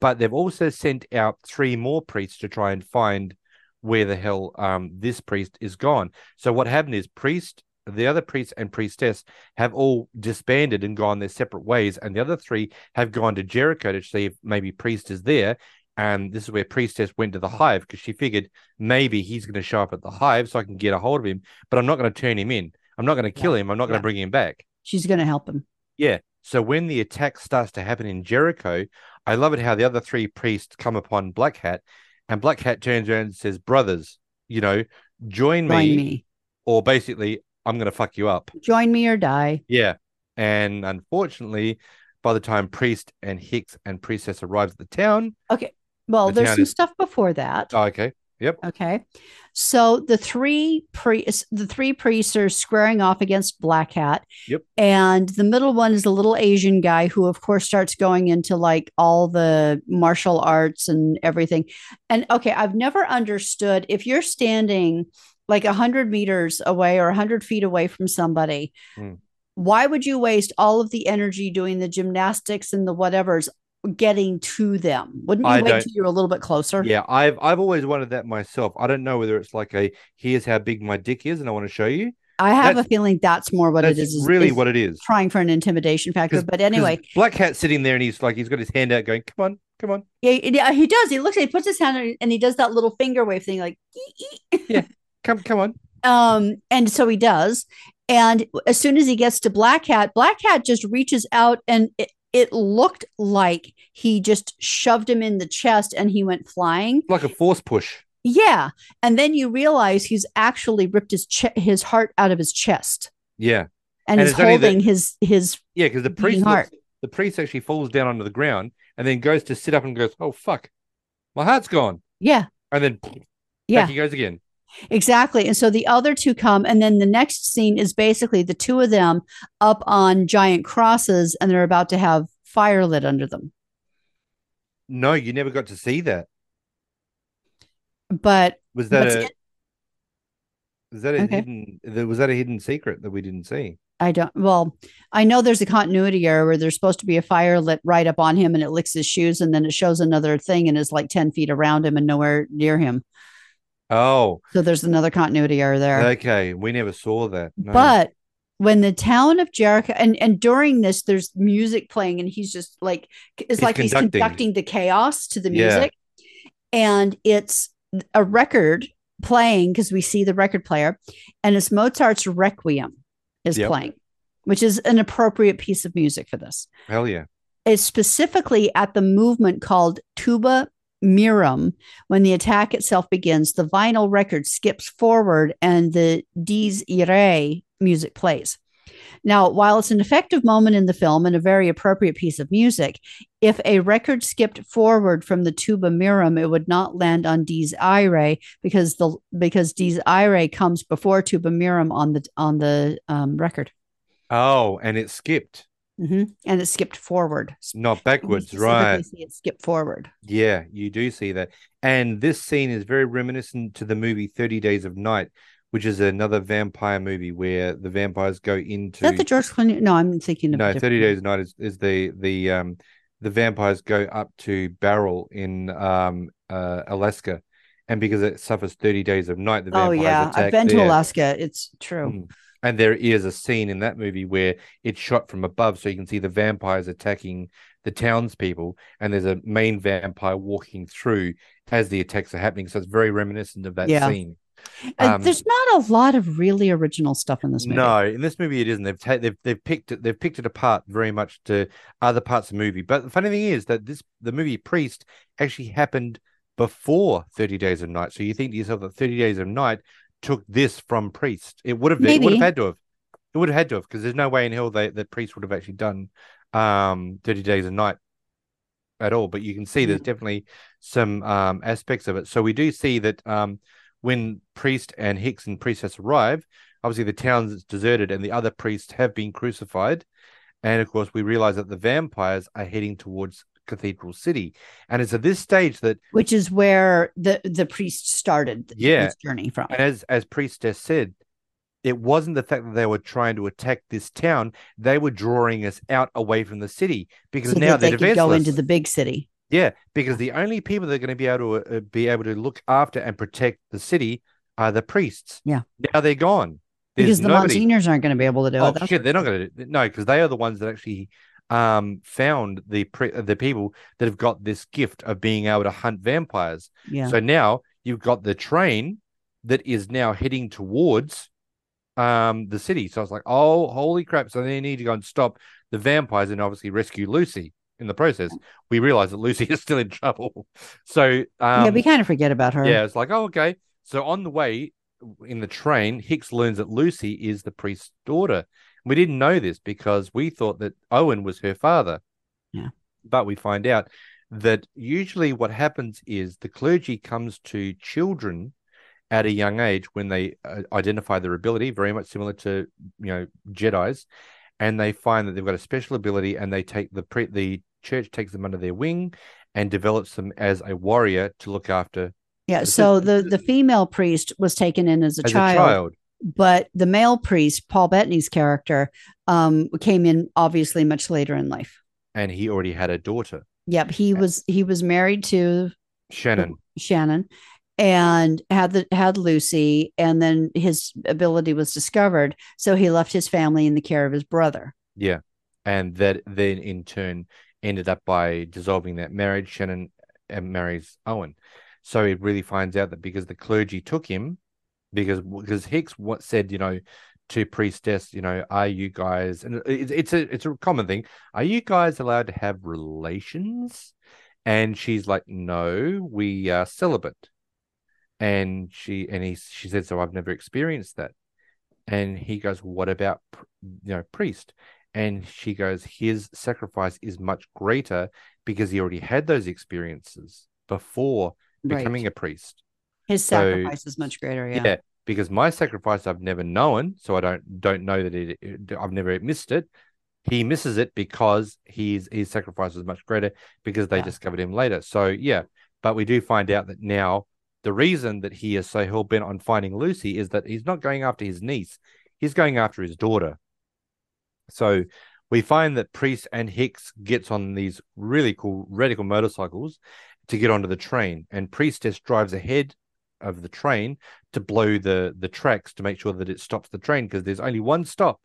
but they've also sent out three more priests to try and find where the hell um this priest is gone. So what happened is priest the other priest and priestess have all disbanded and gone their separate ways, and the other three have gone to Jericho to see if maybe priest is there. And this is where priestess went to the hive because she figured maybe he's going to show up at the hive so I can get a hold of him, but I'm not going to turn him in. I'm not going to kill him. I'm not going Yeah. to bring him back. She's going to help him. Yeah. So when the attack starts to happen in Jericho, I love it how the other three priests come upon Black Hat, and Black Hat turns around and says, "Brothers, you know, join, Join me, me. or basically, I'm going to fuck you up." Join me or die. Yeah. And unfortunately, by the time Priest and Hicks and Priestess arrives at the town, Well, The there's some is- stuff before that. oh, okay, yep, Okay. So the three priests, the three priests are squaring off against Black Hat. Yep. And the middle one is a little Asian guy who, of course, starts going into like all the martial arts and everything. And okay, I've never understood if you're standing like a hundred meters away or a hundred feet away from somebody, Hmm. why would you waste all of the energy doing the gymnastics and the whatevers getting to them? Wouldn't you I wait till you're a little bit closer? yeah. I've I've always wanted that myself. I don't know whether it's like a here's how big my dick is, and I want to show you. I have That's- a feeling that's more what That's it is. really is what it is. trying for an intimidation factor, but anyway, Black Hat's sitting there, and he's like, he's got his hand out, going, "Come on, come on." yeah, yeah, he does. He looks. He puts his hand and he does that little finger wave thing, like. "Ee, ee." Come, come on. Um, and so he does. And as soon as he gets to Black Hat, Black Hat just reaches out, and it, it looked like he just shoved him in the chest, and he went flying. Like a force push. Yeah, and then you realize he's actually ripped his che- his heart out of his chest, Yeah, and, And he's only the- holding his his yeah, because the priest, looks- the priest actually falls down onto the ground and then goes to sit up and goes, "Oh fuck, my heart's gone," yeah. And then yeah. back he goes again. Exactly. And so the other two come, and then the next scene is basically the two of them up on giant crosses, and they're about to have fire lit under them. No, you never got to see that. But Was that a it? was that a Okay. hidden? Was that a hidden secret that we didn't see? I don't, well, I know there's a continuity error where there's supposed to be a fire lit right up on him and it licks his shoes, and then it shows another thing and is like 10 feet around him and nowhere near him. Oh, So there's another continuity error there. okay. We never saw that. No. But when the town of Jericho and and during this, there's music playing, and he's just like it's He's like he's conducting. conducting the chaos to the Yeah. music, and it's a record playing because we see the record player, and it's Mozart's Requiem is Yep. playing, which is an appropriate piece of music for this. hell yeah. It's specifically at the movement called Tuba Mirum. When the attack itself begins, the vinyl record skips forward and the Dies Irae music plays. Now, while it's an effective moment in the film and a very appropriate piece of music, if a record skipped forward from the tuba mirum, it would not land on Dies Irae because the because Dies Irae comes before tuba mirum on the on the um, record, Oh, and it skipped, Mhm. and it skipped forward. not backwards, right? See it skip forward. Yeah, you do see that. And this scene is very reminiscent to the movie 30 Days of Night, which is another vampire movie where the vampires go into Is that the George Clooney? No, I'm thinking of No, 30. Days of Night is, is the the um the vampires go up to Barrow in um uh Alaska. And because it suffers 30 days of night, the Oh yeah, attack I've been to. Alaska. It's true. Mm. And there is a scene in that movie where it's shot from above, so you can see the vampires attacking the townspeople, and there's a main vampire walking through as the attacks are happening. So it's very reminiscent of that Yeah. scene. Um, There's not a lot of really original stuff in this movie. No, in this movie it isn't. They've ta- they've they've picked it they've picked it apart very much to other parts of the movie. But the funny thing is that this the movie Priest actually happened before Thirty Days of Night. So you think to yourself that Thirty Days of Night took this from Priest. It would have been, it would have had to have. It would have had to have because there's no way in hell they, that Priest would have actually done um Thirty Days of Night at all. But you can see there's definitely some um aspects of it. So we do see that um when Priest and Hicks and Priestess arrive, obviously the town's deserted and the other priests have been crucified. And of course, we realize that the vampires are heading towards Cathedral City. And it's at this stage that, which is where the the priest started Yeah. this journey from. and as as Priestess said, it wasn't the fact that they were trying to attack this town; they were drawing us out away from the city because so now they they're could go into the big city. Yeah, because the only people that are going to be able to uh, be able to look after and protect the city are the priests. Yeah. Now they're gone. There's because the nobody. Monsignors aren't going to be able to do Oh it. That's shit, they're not going to no, because they are the ones that actually um found the pre- the people that have got this gift of being able to hunt vampires. Yeah. So now you've got the train that is now heading towards um the city. So it's like, oh holy crap! So they need to go and stop the vampires and obviously rescue Lucy. In the process, we realize that Lucy is still in trouble. So um, yeah, we kind of forget about her. yeah, it's like, oh, okay. So on the way in the train, Hicks learns that Lucy is the priest's daughter. We didn't know this because we thought that Owen was her father. Yeah. But we find out that usually what happens is the clergy comes to children at a young age when they uh, identify their ability, very much similar to you know Jedi's, and they find that they've got a special ability, and they take the pre- the church takes them under their wing and develops them as a warrior to look after Yeah. This So the the female priest was taken in as a, as child, a child. But the male priest, Paul Bettany's character, um, came in obviously much later in life. and he already had a daughter, Yep. He was he was married to Shannon. Shannon and had the had Lucy and then his ability was discovered so he left his family in the care of his brother Yeah. And that then in turn ended up by dissolving that marriage. Shannon marries Owen. So he really finds out that because the clergy took him, because because Hicks what said, you know, to priestess, you know, are you guys and it's it's a it's a common thing. Are you guys allowed to have relations? And she's like, No, we are celibate. And she and he she said, So I've never experienced that. And he goes, What about you know, priest? And she goes, His sacrifice is much greater because he already had those experiences before becoming a priest. His so- sacrifice is much greater yeah, Yeah. because my sacrifice I've never known, so I don't don't know that it, it- I've never missed it. He misses it because his his sacrifice was much greater because they Yeah. discovered him later. So yeah, but we do find out that now the reason that he is so hell bent on finding Lucy is that he's not going after his niece, he's going after his daughter. So we find that Priest and Hicks gets on these really cool radical motorcycles to get onto the train, and Priestess drives ahead of the train to blow the the tracks to make sure that it stops the train because there's only one stop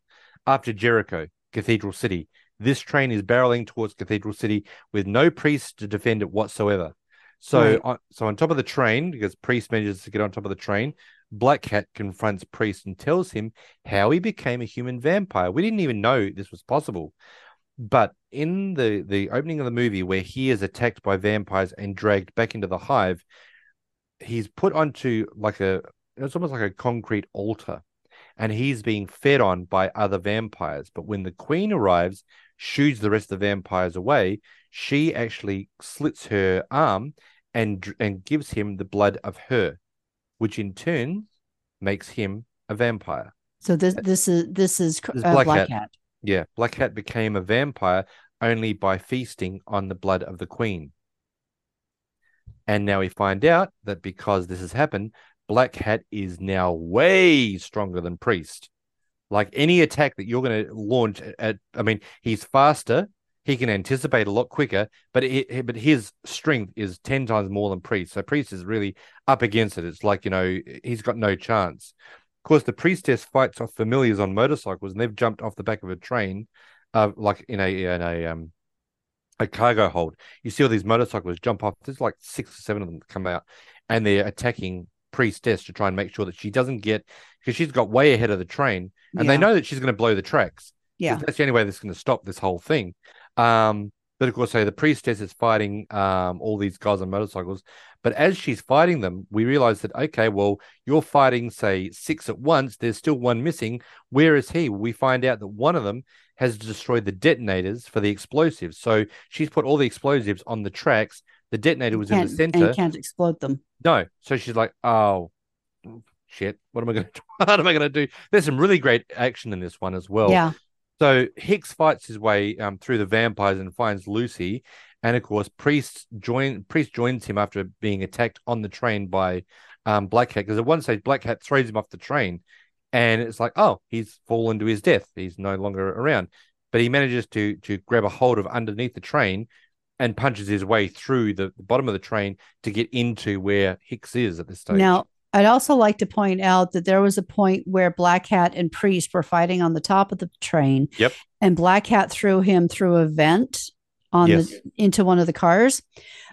after Jericho, Cathedral City. This train is barreling towards Cathedral City with no priest to defend it whatsoever. So, Right. on, so on top of the train, because Priest manages to get on top of the train, Black Cat confronts Priest and tells him how he became a human vampire. We didn't even know this was possible. But in the the opening of the movie, where he is attacked by vampires and dragged back into the hive, he's put onto like a it's almost like a concrete altar, and he's being fed on by other vampires. But when the queen arrives, shooes the rest of the vampires away, she actually slits her arm and and gives him the blood of her, which in turn makes him a vampire. so this this is this is This is uh, Black black, Hat. hat. Yeah, Black Hat became a vampire only by feasting on the blood of the queen. And now we find out that because this has happened, Black Hat is now way stronger than Priest. Like any attack that you're going to launch at, I mean, he's faster, he can anticipate a lot quicker, but it, but his strength is 10 times more than Priest. So Priest is really up against it. It's like, you know, he's got no chance. Of course, the priestess fights off familiars on motorcycles, and they've jumped off the back of a train, uh, like in a in a um a cargo hold. You see all these motorcycles jump off. There's like six or seven of them come out, and they're attacking priestess to try and make sure that she doesn't get because she's got way ahead of the train, and they know that she's going to blow the tracks. yeah that's the only way that's going to stop this whole thing. Um, but of course, so the priestess is fighting um all these guys on motorcycles. But as she's fighting them, we realize that okay, well, you're fighting say six at once. There's still one missing. Where is he? We find out that one of them has destroyed the detonators for the explosives. So she's put all the explosives on the tracks. The detonator was in the center. and can't explode them No. So she's like, oh, shit. What am I going to do? What am I going to do? There's some really great action in this one as well. yeah So Hicks fights his way um, through the vampires and finds Lucy, And of course, Priest join Priest joins him after being attacked on the train by um, Black Hat because at one stage Black Hat throws him off the train, and it's like, oh, he's fallen to his death. He's no longer around. But he manages to to grab a hold of underneath the train and punches his way through the, the bottom of the train to get into where Hicks is at this stage. Now, I'd also like to point out that there was a point where Black Hat and Priest were fighting on the top of the train. Yep. And Black Hat threw him through a vent on Yes. the into one of the cars.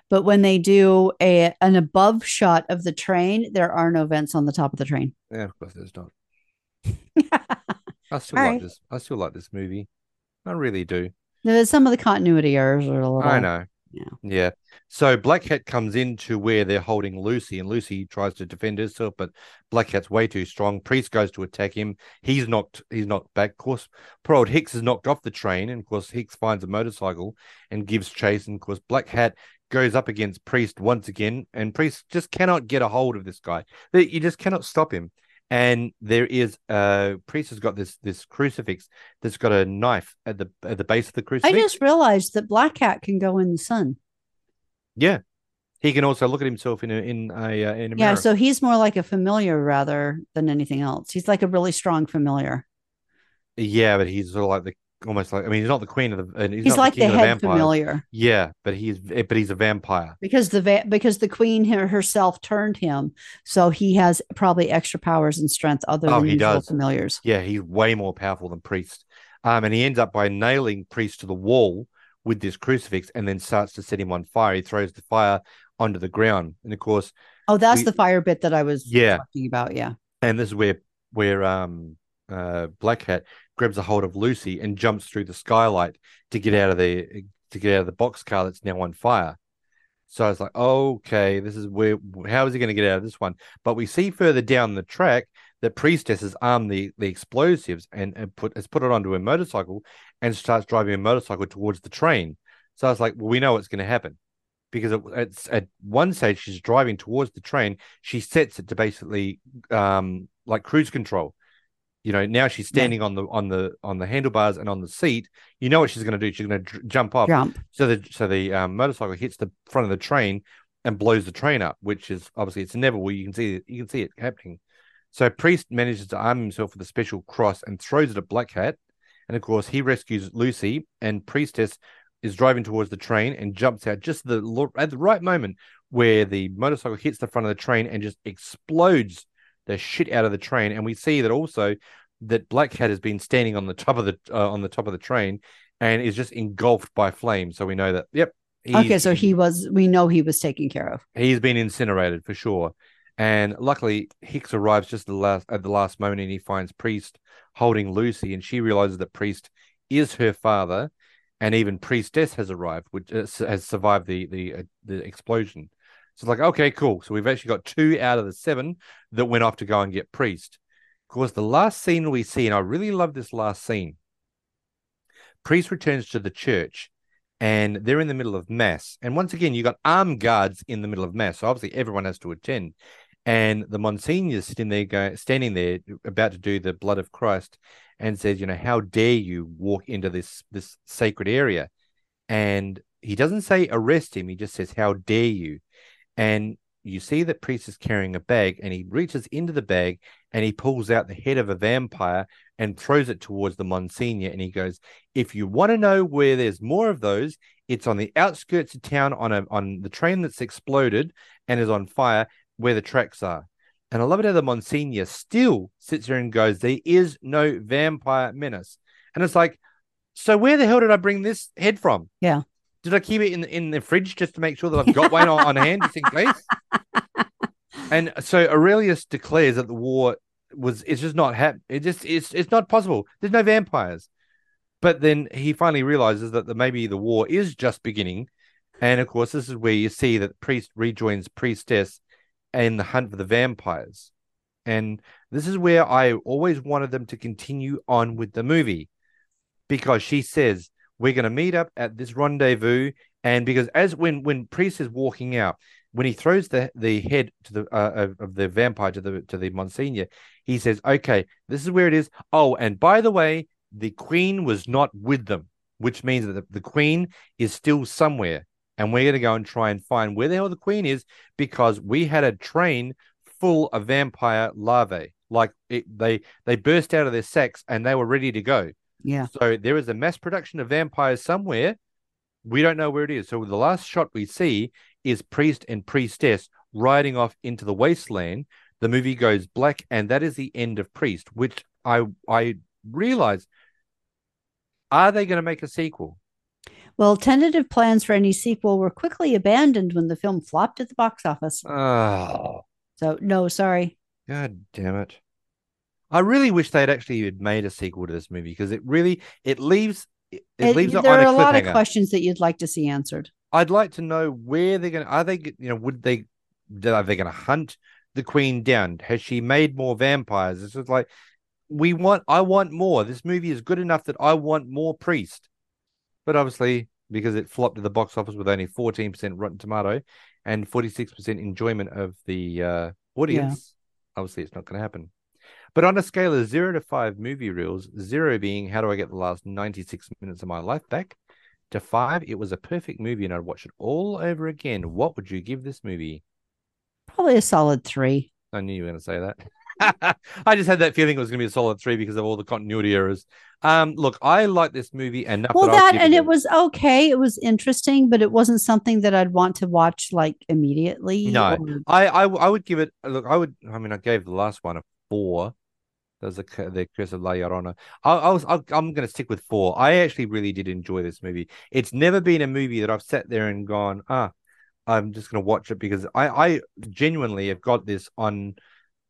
But when they do a an above shot of the train, there are no vents on the top of the train. yeah, of course there's not. I still All like right. this. I still like this movie. I really do. There's some of the continuity errors are a little. I know. Yeah. Yeah. So Black Hat comes into where they're holding Lucy, and Lucy tries to defend herself, but Black Hat's way too strong. Priest goes to attack him. He's knocked. He's knocked back. Of course, poor old Hicks is knocked off the train, and of course Hicks finds a motorcycle and gives chase. And of course Black Hat goes up against Priest once again, and Priest just cannot get a hold of this guy. You just cannot stop him. And there is a Priest has got this this crucifix that's got a knife at the at the base of the crucifix. I just realized that Black Cat can go in the sun. Yeah, he can also look at himself in a in a uh, in a Yeah, mirror. so he's more like a familiar rather than anything else. He's like a really strong familiar. yeah, but he's sort of like the almost like I mean he's not the queen of the and he's, He's, not like the, the, head vampires. familiar Yeah, but he's but he's a vampire. because the va- because the queen herself turned him, so he has probably extra powers and strength other Oh, than he usual does. familiars. Yeah, he's way more powerful than Priest. Um, and he ends up by nailing Priest to the wall with this crucifix, and then starts to set him on fire. He throws the fire onto the ground, and of course, Oh, that's We- the fire bit that I was Yeah. talking about. Yeah, and this is where where um uh Black Hat grabs a hold of Lucy and jumps through the skylight to get out of the to get out of the boxcar that's now on fire. So I was like, okay, this is where how is he going to get out of this one? But we see further down the track that Priestess has armed the the explosives and, and put has put it onto a motorcycle and starts driving a motorcycle towards the train. So I was like, well, we know what's going to happen because it, it's at one stage she's driving towards the train. She sets it to basically um like cruise control. You know, now she's standing on the on the on the handlebars and on the seat. You know what she's going to do? She's going to dr- jump off. jump. So the so the um, motorcycle hits the front of the train and blows the train up, which is obviously it's inevitable. You can see you can see it happening. So Priest manages to arm himself with a special cross and throws it at Black Hat, and of course he rescues Lucy. And Priestess is driving towards the train and jumps out just the at the right moment where the motorcycle hits the front of the train and just explodes the shit out of the train. And we see that also that Black Hat has been standing on the top of the uh, on the top of the train and is just engulfed by flames. So we know that. Yep. Okay, so he was. We know he was taken care of. he's been incinerated for sure. And luckily, Hicks arrives just the last at the last moment, and he finds Priest holding Lucy, and she realizes that Priest is her father, and even Priestess has arrived, which uh, has survived the the uh, the explosion. So it's like, okay, cool. So we've actually got two out of the seven that went off to go and get Priest. Of course, the last scene we see, and I really love this last scene. Priest returns to the church and they're in the middle of mass. And once again, you got armed guards in the middle of mass. So obviously everyone has to attend. And the Monsignor's sitting there, going, standing there, about to do the blood of Christ, and says, "You know, how dare you walk into this this sacred area?" And he doesn't say arrest him. He just says, "How dare you?" And you see that priest is carrying a bag, and he reaches into the bag and he pulls out the head of a vampire and throws it towards the Monsignor. And he goes, "If you want to know where there's more of those, it's on the outskirts of town on a on the train that's exploded and is on fire where the tracks are." And I love it how the Monsignor still sits there and goes, "There is no vampire menace," and it's like, so where the hell did I bring this head from? Yeah. Did I keep it in in the fridge just to make sure that I've got one on, hand just in case? And so Orelas declares that the war was it's just not hap- it just it's it's not possible. There's no vampires. But then he finally realizes that the, maybe the war is just beginning. And of course, this is where you see that priest rejoins priestess in the hunt for the vampires. And this is where I always wanted them to continue on with the movie because she says, We're going to meet up at this rendezvous. And because as when when priest is walking out, when he throws the the head to the uh, of, of the vampire to the to the Monsignor, he says, "Okay, this is where it is." Oh, and by the way, the Queen was not with them, which means that the, the Queen is still somewhere. and we're going to go and try and find where the hell the queen is because we had a train full of vampire larvae. Like it, they they burst out of their sacks and they were ready to go. Yeah. So there is a mass production of vampires somewhere. We don't know where it is. So the last shot we see is priest and priestess riding off into the wasteland. The movie goes black, and that is the end of Priest, which I I realize. Are they going to make a sequel? Well, tentative plans for any sequel were quickly abandoned when the film flopped at the box office. Oh, So, no, sorry. god damn it! I really wish they'd actually made a sequel to this movie because it really it leaves it, it leaves there are a a lot of questions that you'd like to see answered. I'd like to know where they're going to, are they, you know, would they, are they going to hunt the queen down? Has she made more vampires? It's just like, we want, I want more. This movie is good enough that I want more priest. But obviously, because it flopped at the box office with only 14% Rotten Tomato and 46% enjoyment of the uh, audience, obviously it's not going to happen. But on a scale of zero to five movie reels, zero being how do I get the last 96 minutes of my life back, to five, it was a perfect movie and I'd watch it all over again. What would you give this movie? Probably a solid three. I knew you were going to say that. I just had that feeling it was going to be a solid three because of all the continuity errors. Um, look, I like this movie enough. Well, that that and a- it was okay. It was interesting, but it wasn't something that I'd want to watch like immediately. No. or- I, I I would give it. Look, I would. I mean, I gave the last one a four. There's a the Curse of La Llorona. I, I was. I, I'm going to stick with four. I actually really did enjoy this movie. It's never been a movie that I've sat there and gone, ah, I'm just going to watch it because I I genuinely have got this on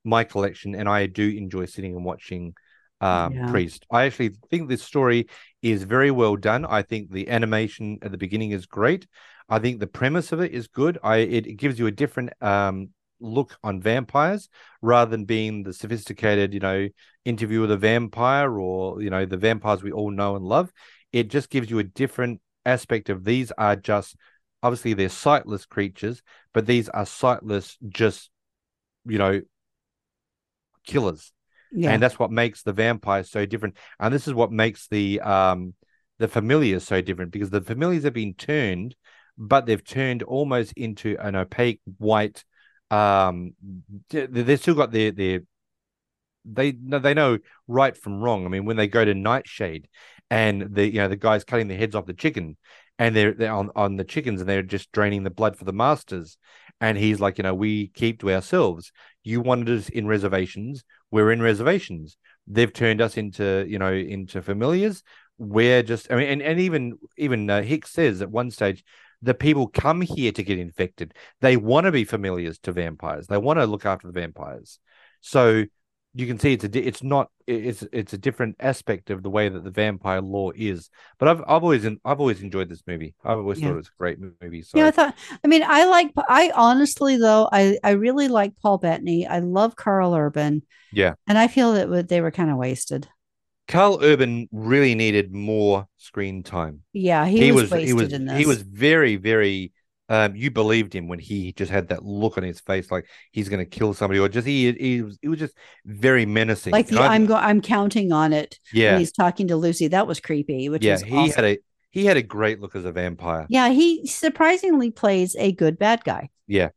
my collection and I do enjoy sitting and watching um Yeah. Priest. I actually think this story is very well done. I think the animation at the beginning is great. I think the premise of it is good. I it, it gives you a different um look on vampires rather than being the sophisticated, you know, interview with a vampire or you know the vampires we all know and love. It just gives you a different aspect of these are just obviously they're sightless creatures, but these are sightless just you know killers yeah. and that's what makes the vampires so different and this is what makes the um the familiars so different because the familiars have been turned but they've turned almost into an opaque white um they- they've still got their their they they know right from wrong. I mean when they go to nightshade and the you know the guys cutting the heads off the chicken and they're they're on on the chickens and they're just draining the blood for the masters. And he's like you know we keep to ourselves. You wanted us in reservations. We're in reservations. They've turned us into you know into familiars. We're just i mean and, and even even uh, hicks says at one stage the people come here to get infected they want to be familiars to vampires they want to look after the vampires so you can see it's a di- it's not it's it's a different aspect of the way that the vampire lore is but i've i've always i've always enjoyed this movie i've always Yeah. thought it was a great movie so Yeah, I thought. I mean, I like. I honestly, though, I I really like Paul Bettany. I love Karl Urban. Yeah. and I feel that they were kind of wasted. Carl urban really needed more screen time Yeah, he, he was, was wasted he was in this. he was very very um you believed him when he just had that look on his face like he's going to kill somebody or just he he was he was just very menacing like the I- I'm go I'm counting on it. when yeah he's talking to Lucy. That was creepy. Which yeah he awesome. had a he had a great look as a vampire Yeah, he surprisingly plays a good bad guy. yeah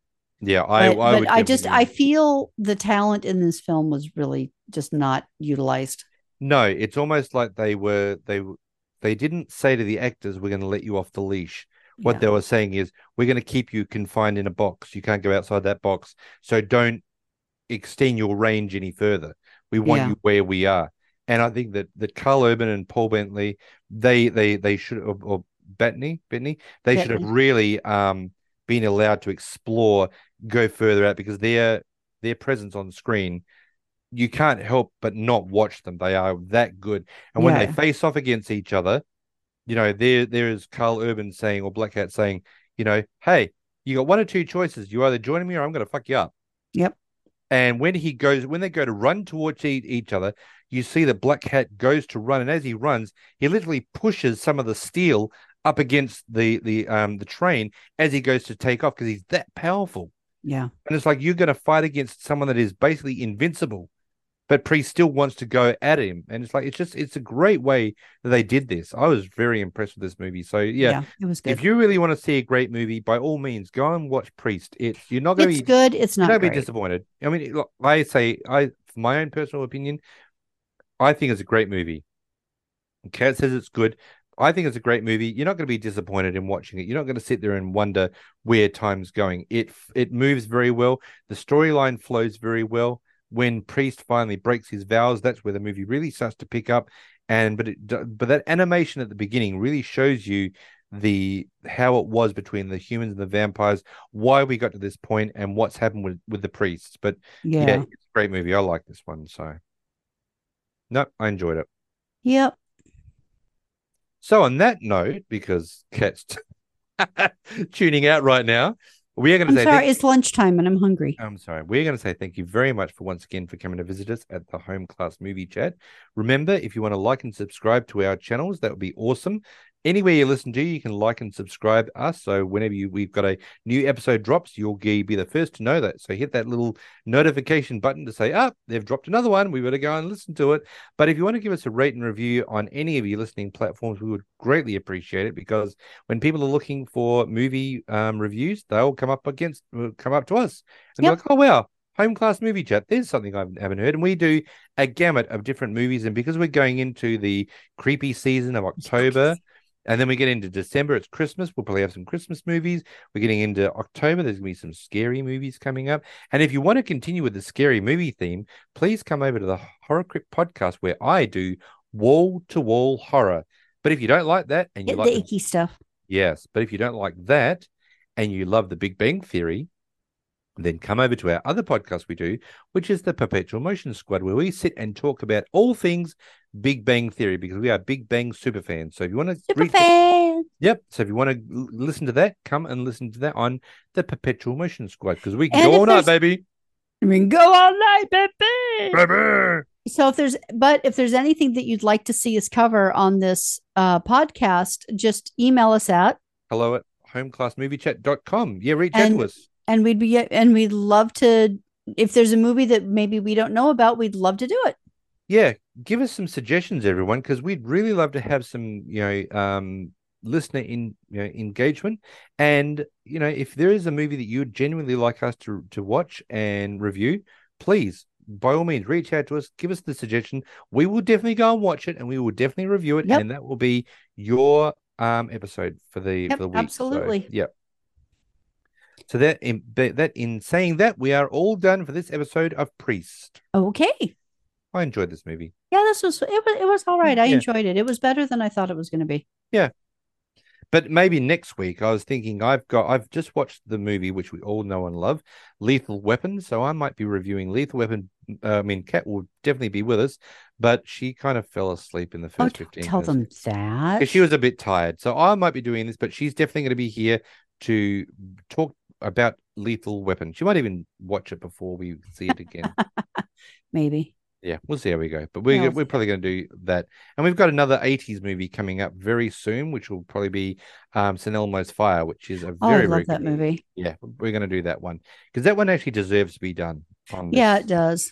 yeah i But, i, but I just I feel the talent in this film was really just not utilized. No, it's almost like they were they they didn't say to the actors, "We're going to let you off the leash." What Yeah. they were saying is, "We're going to keep you confined in a box. You can't go outside that box. So don't extend your range any further. We want Yeah. you where we are." And I think that that Karl Urban and Paul Bentley, they they they should or, or Bettany, Bettany, they should have really um been allowed to explore, go further out because their their presence on screen you can't help but not watch them. They are that good. And when they face off against each other, you know, there there is Karl Urban saying or Black Hat saying, you know, hey, you got one or two choices. You either join me or I'm going to fuck you up. Yep. And when he goes, when they go to run towards each other, you see that Black Hat goes to run, and as he runs, he literally pushes some of the steel up against the the um the train as he goes to take off because he's that powerful. Yeah. And it's like you're going to fight against someone that is basically invincible. But Priest still wants to go at him, and it's like it's just it's a great way that they did this. I was very impressed with this movie. So yeah, it was good. if you really want to see a great movie, by all means, go and watch Priest. It's you're not going to be good. It's not not be disappointed. I mean, look, I say I, for my own personal opinion, I think it's a great movie. Kat says it's good. I think it's a great movie. You're not going to be disappointed in watching it. You're not going to sit there and wonder where time's going. It it moves very well. The storyline flows very well. When Priest finally breaks his vows, that's where the movie really starts to pick up. And but it but that animation at the beginning really shows you the how it was between the humans and the vampires, why we got to this point, and what's happened with with the priests. But Yeah. yeah, it's a great movie. I like this one. So no, I enjoyed it. Yep. So on that note, because Kat's tuning out right now, we are going to say sorry. It's lunchtime and I'm hungry. I'm sorry. We're going to say thank you very much for once again for coming to visit us at the Home Class Movie Chat. Remember, if you want to like and subscribe to our channels, that would be awesome. Anywhere you listen to, you can like and subscribe us. So whenever you, we've got a new episode drops, you'll be be the first to know that. So hit that little notification button to say, "Up, they've dropped another one. We better go and listen to it." But if you want to give us a rate and review on any of your listening platforms, we would greatly appreciate it because when people are looking for movie um, reviews, they'll come up against come up to us and they're Yep. like, "Oh wow." Home class movie chat. There's something I haven't heard, and we do a gamut of different movies. And because we're going into the creepy season of October, and then we get into December, it's Christmas. We'll probably have some Christmas movies. We're getting into October. There's going to be some scary movies coming up. And if you want to continue with the scary movie theme, please come over to the Horror Crypt podcast where I do wall to wall horror. But if you don't like that and you Get like the the- icky stuff. Yes, but if you don't like that and you love the Big Bang Theory, then come over to our other podcast we do, which is the Perpetual Motion Squad, where we sit and talk about all things Big Bang Theory because we are Big Bang super fans. So if you want to Super fan. Yep. So if you want to listen to that, come and listen to that on the Perpetual Motion Squad because we can And go all night, baby. I mean, go all night, baby. Baby. So if there's, but if there's anything that you'd like to see us cover on this uh, podcast, just email us at, Hello at homeclassmoviechat.com. Yeah, reach out And- to us. And we'd be, and we'd love to. If there's a movie that maybe we don't know about, we'd love to do it. yeah give us some suggestions everyone because we'd really love to have some you know um listener in you know engagement and you know if there is a movie that you would genuinely like us to to watch and review please by all means reach out to us give us the suggestion we will definitely go and watch it and we will definitely review it Yep. and that will be your um episode for the Yep, for the week So, absolutely. yep so that in that in saying that we are all done for this episode of priest Okay. i enjoyed this movie Yeah, this was it. Was it was all right. I Yeah. enjoyed it. It was better than I thought it was going to be. Yeah. But maybe next week, I was thinking I've got I've just watched the movie which we all know and love, Lethal Weapon. So I might be reviewing Lethal Weapon. Uh, I mean, Kat will definitely be with us, but she kind of fell asleep in the Oh, first don't fifteen. tell minutes. them that. she was a bit tired. So I might be doing this, but she's definitely going to be here to talk about Lethal Weapon. She might even watch it before we see it again. maybe. Yeah, we'll see how we go. But we're Yeah, we'll we're probably going to do that, and we've got another '80s movie coming up very soon, which will probably be um, St. Elmo's Fire, which is a Oh, very I very that movie. Yeah, we're going to do that one because that one actually deserves to be done. On Yeah, this, it does.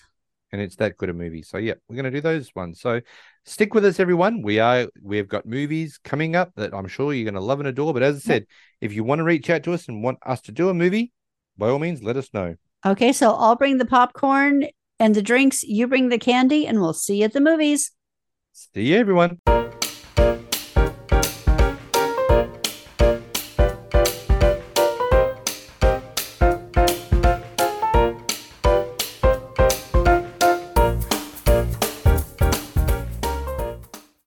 And it's that good a movie. So yeah, we're going to do those ones. So stick with us, everyone. We are we've got movies coming up that I'm sure you're going to love and adore. But as I said, if you want to reach out to us and want us to do a movie, by all means, let us know. Okay, so I'll bring the popcorn and the drinks. You bring the candy, and we'll see you at the movies. See you, everyone.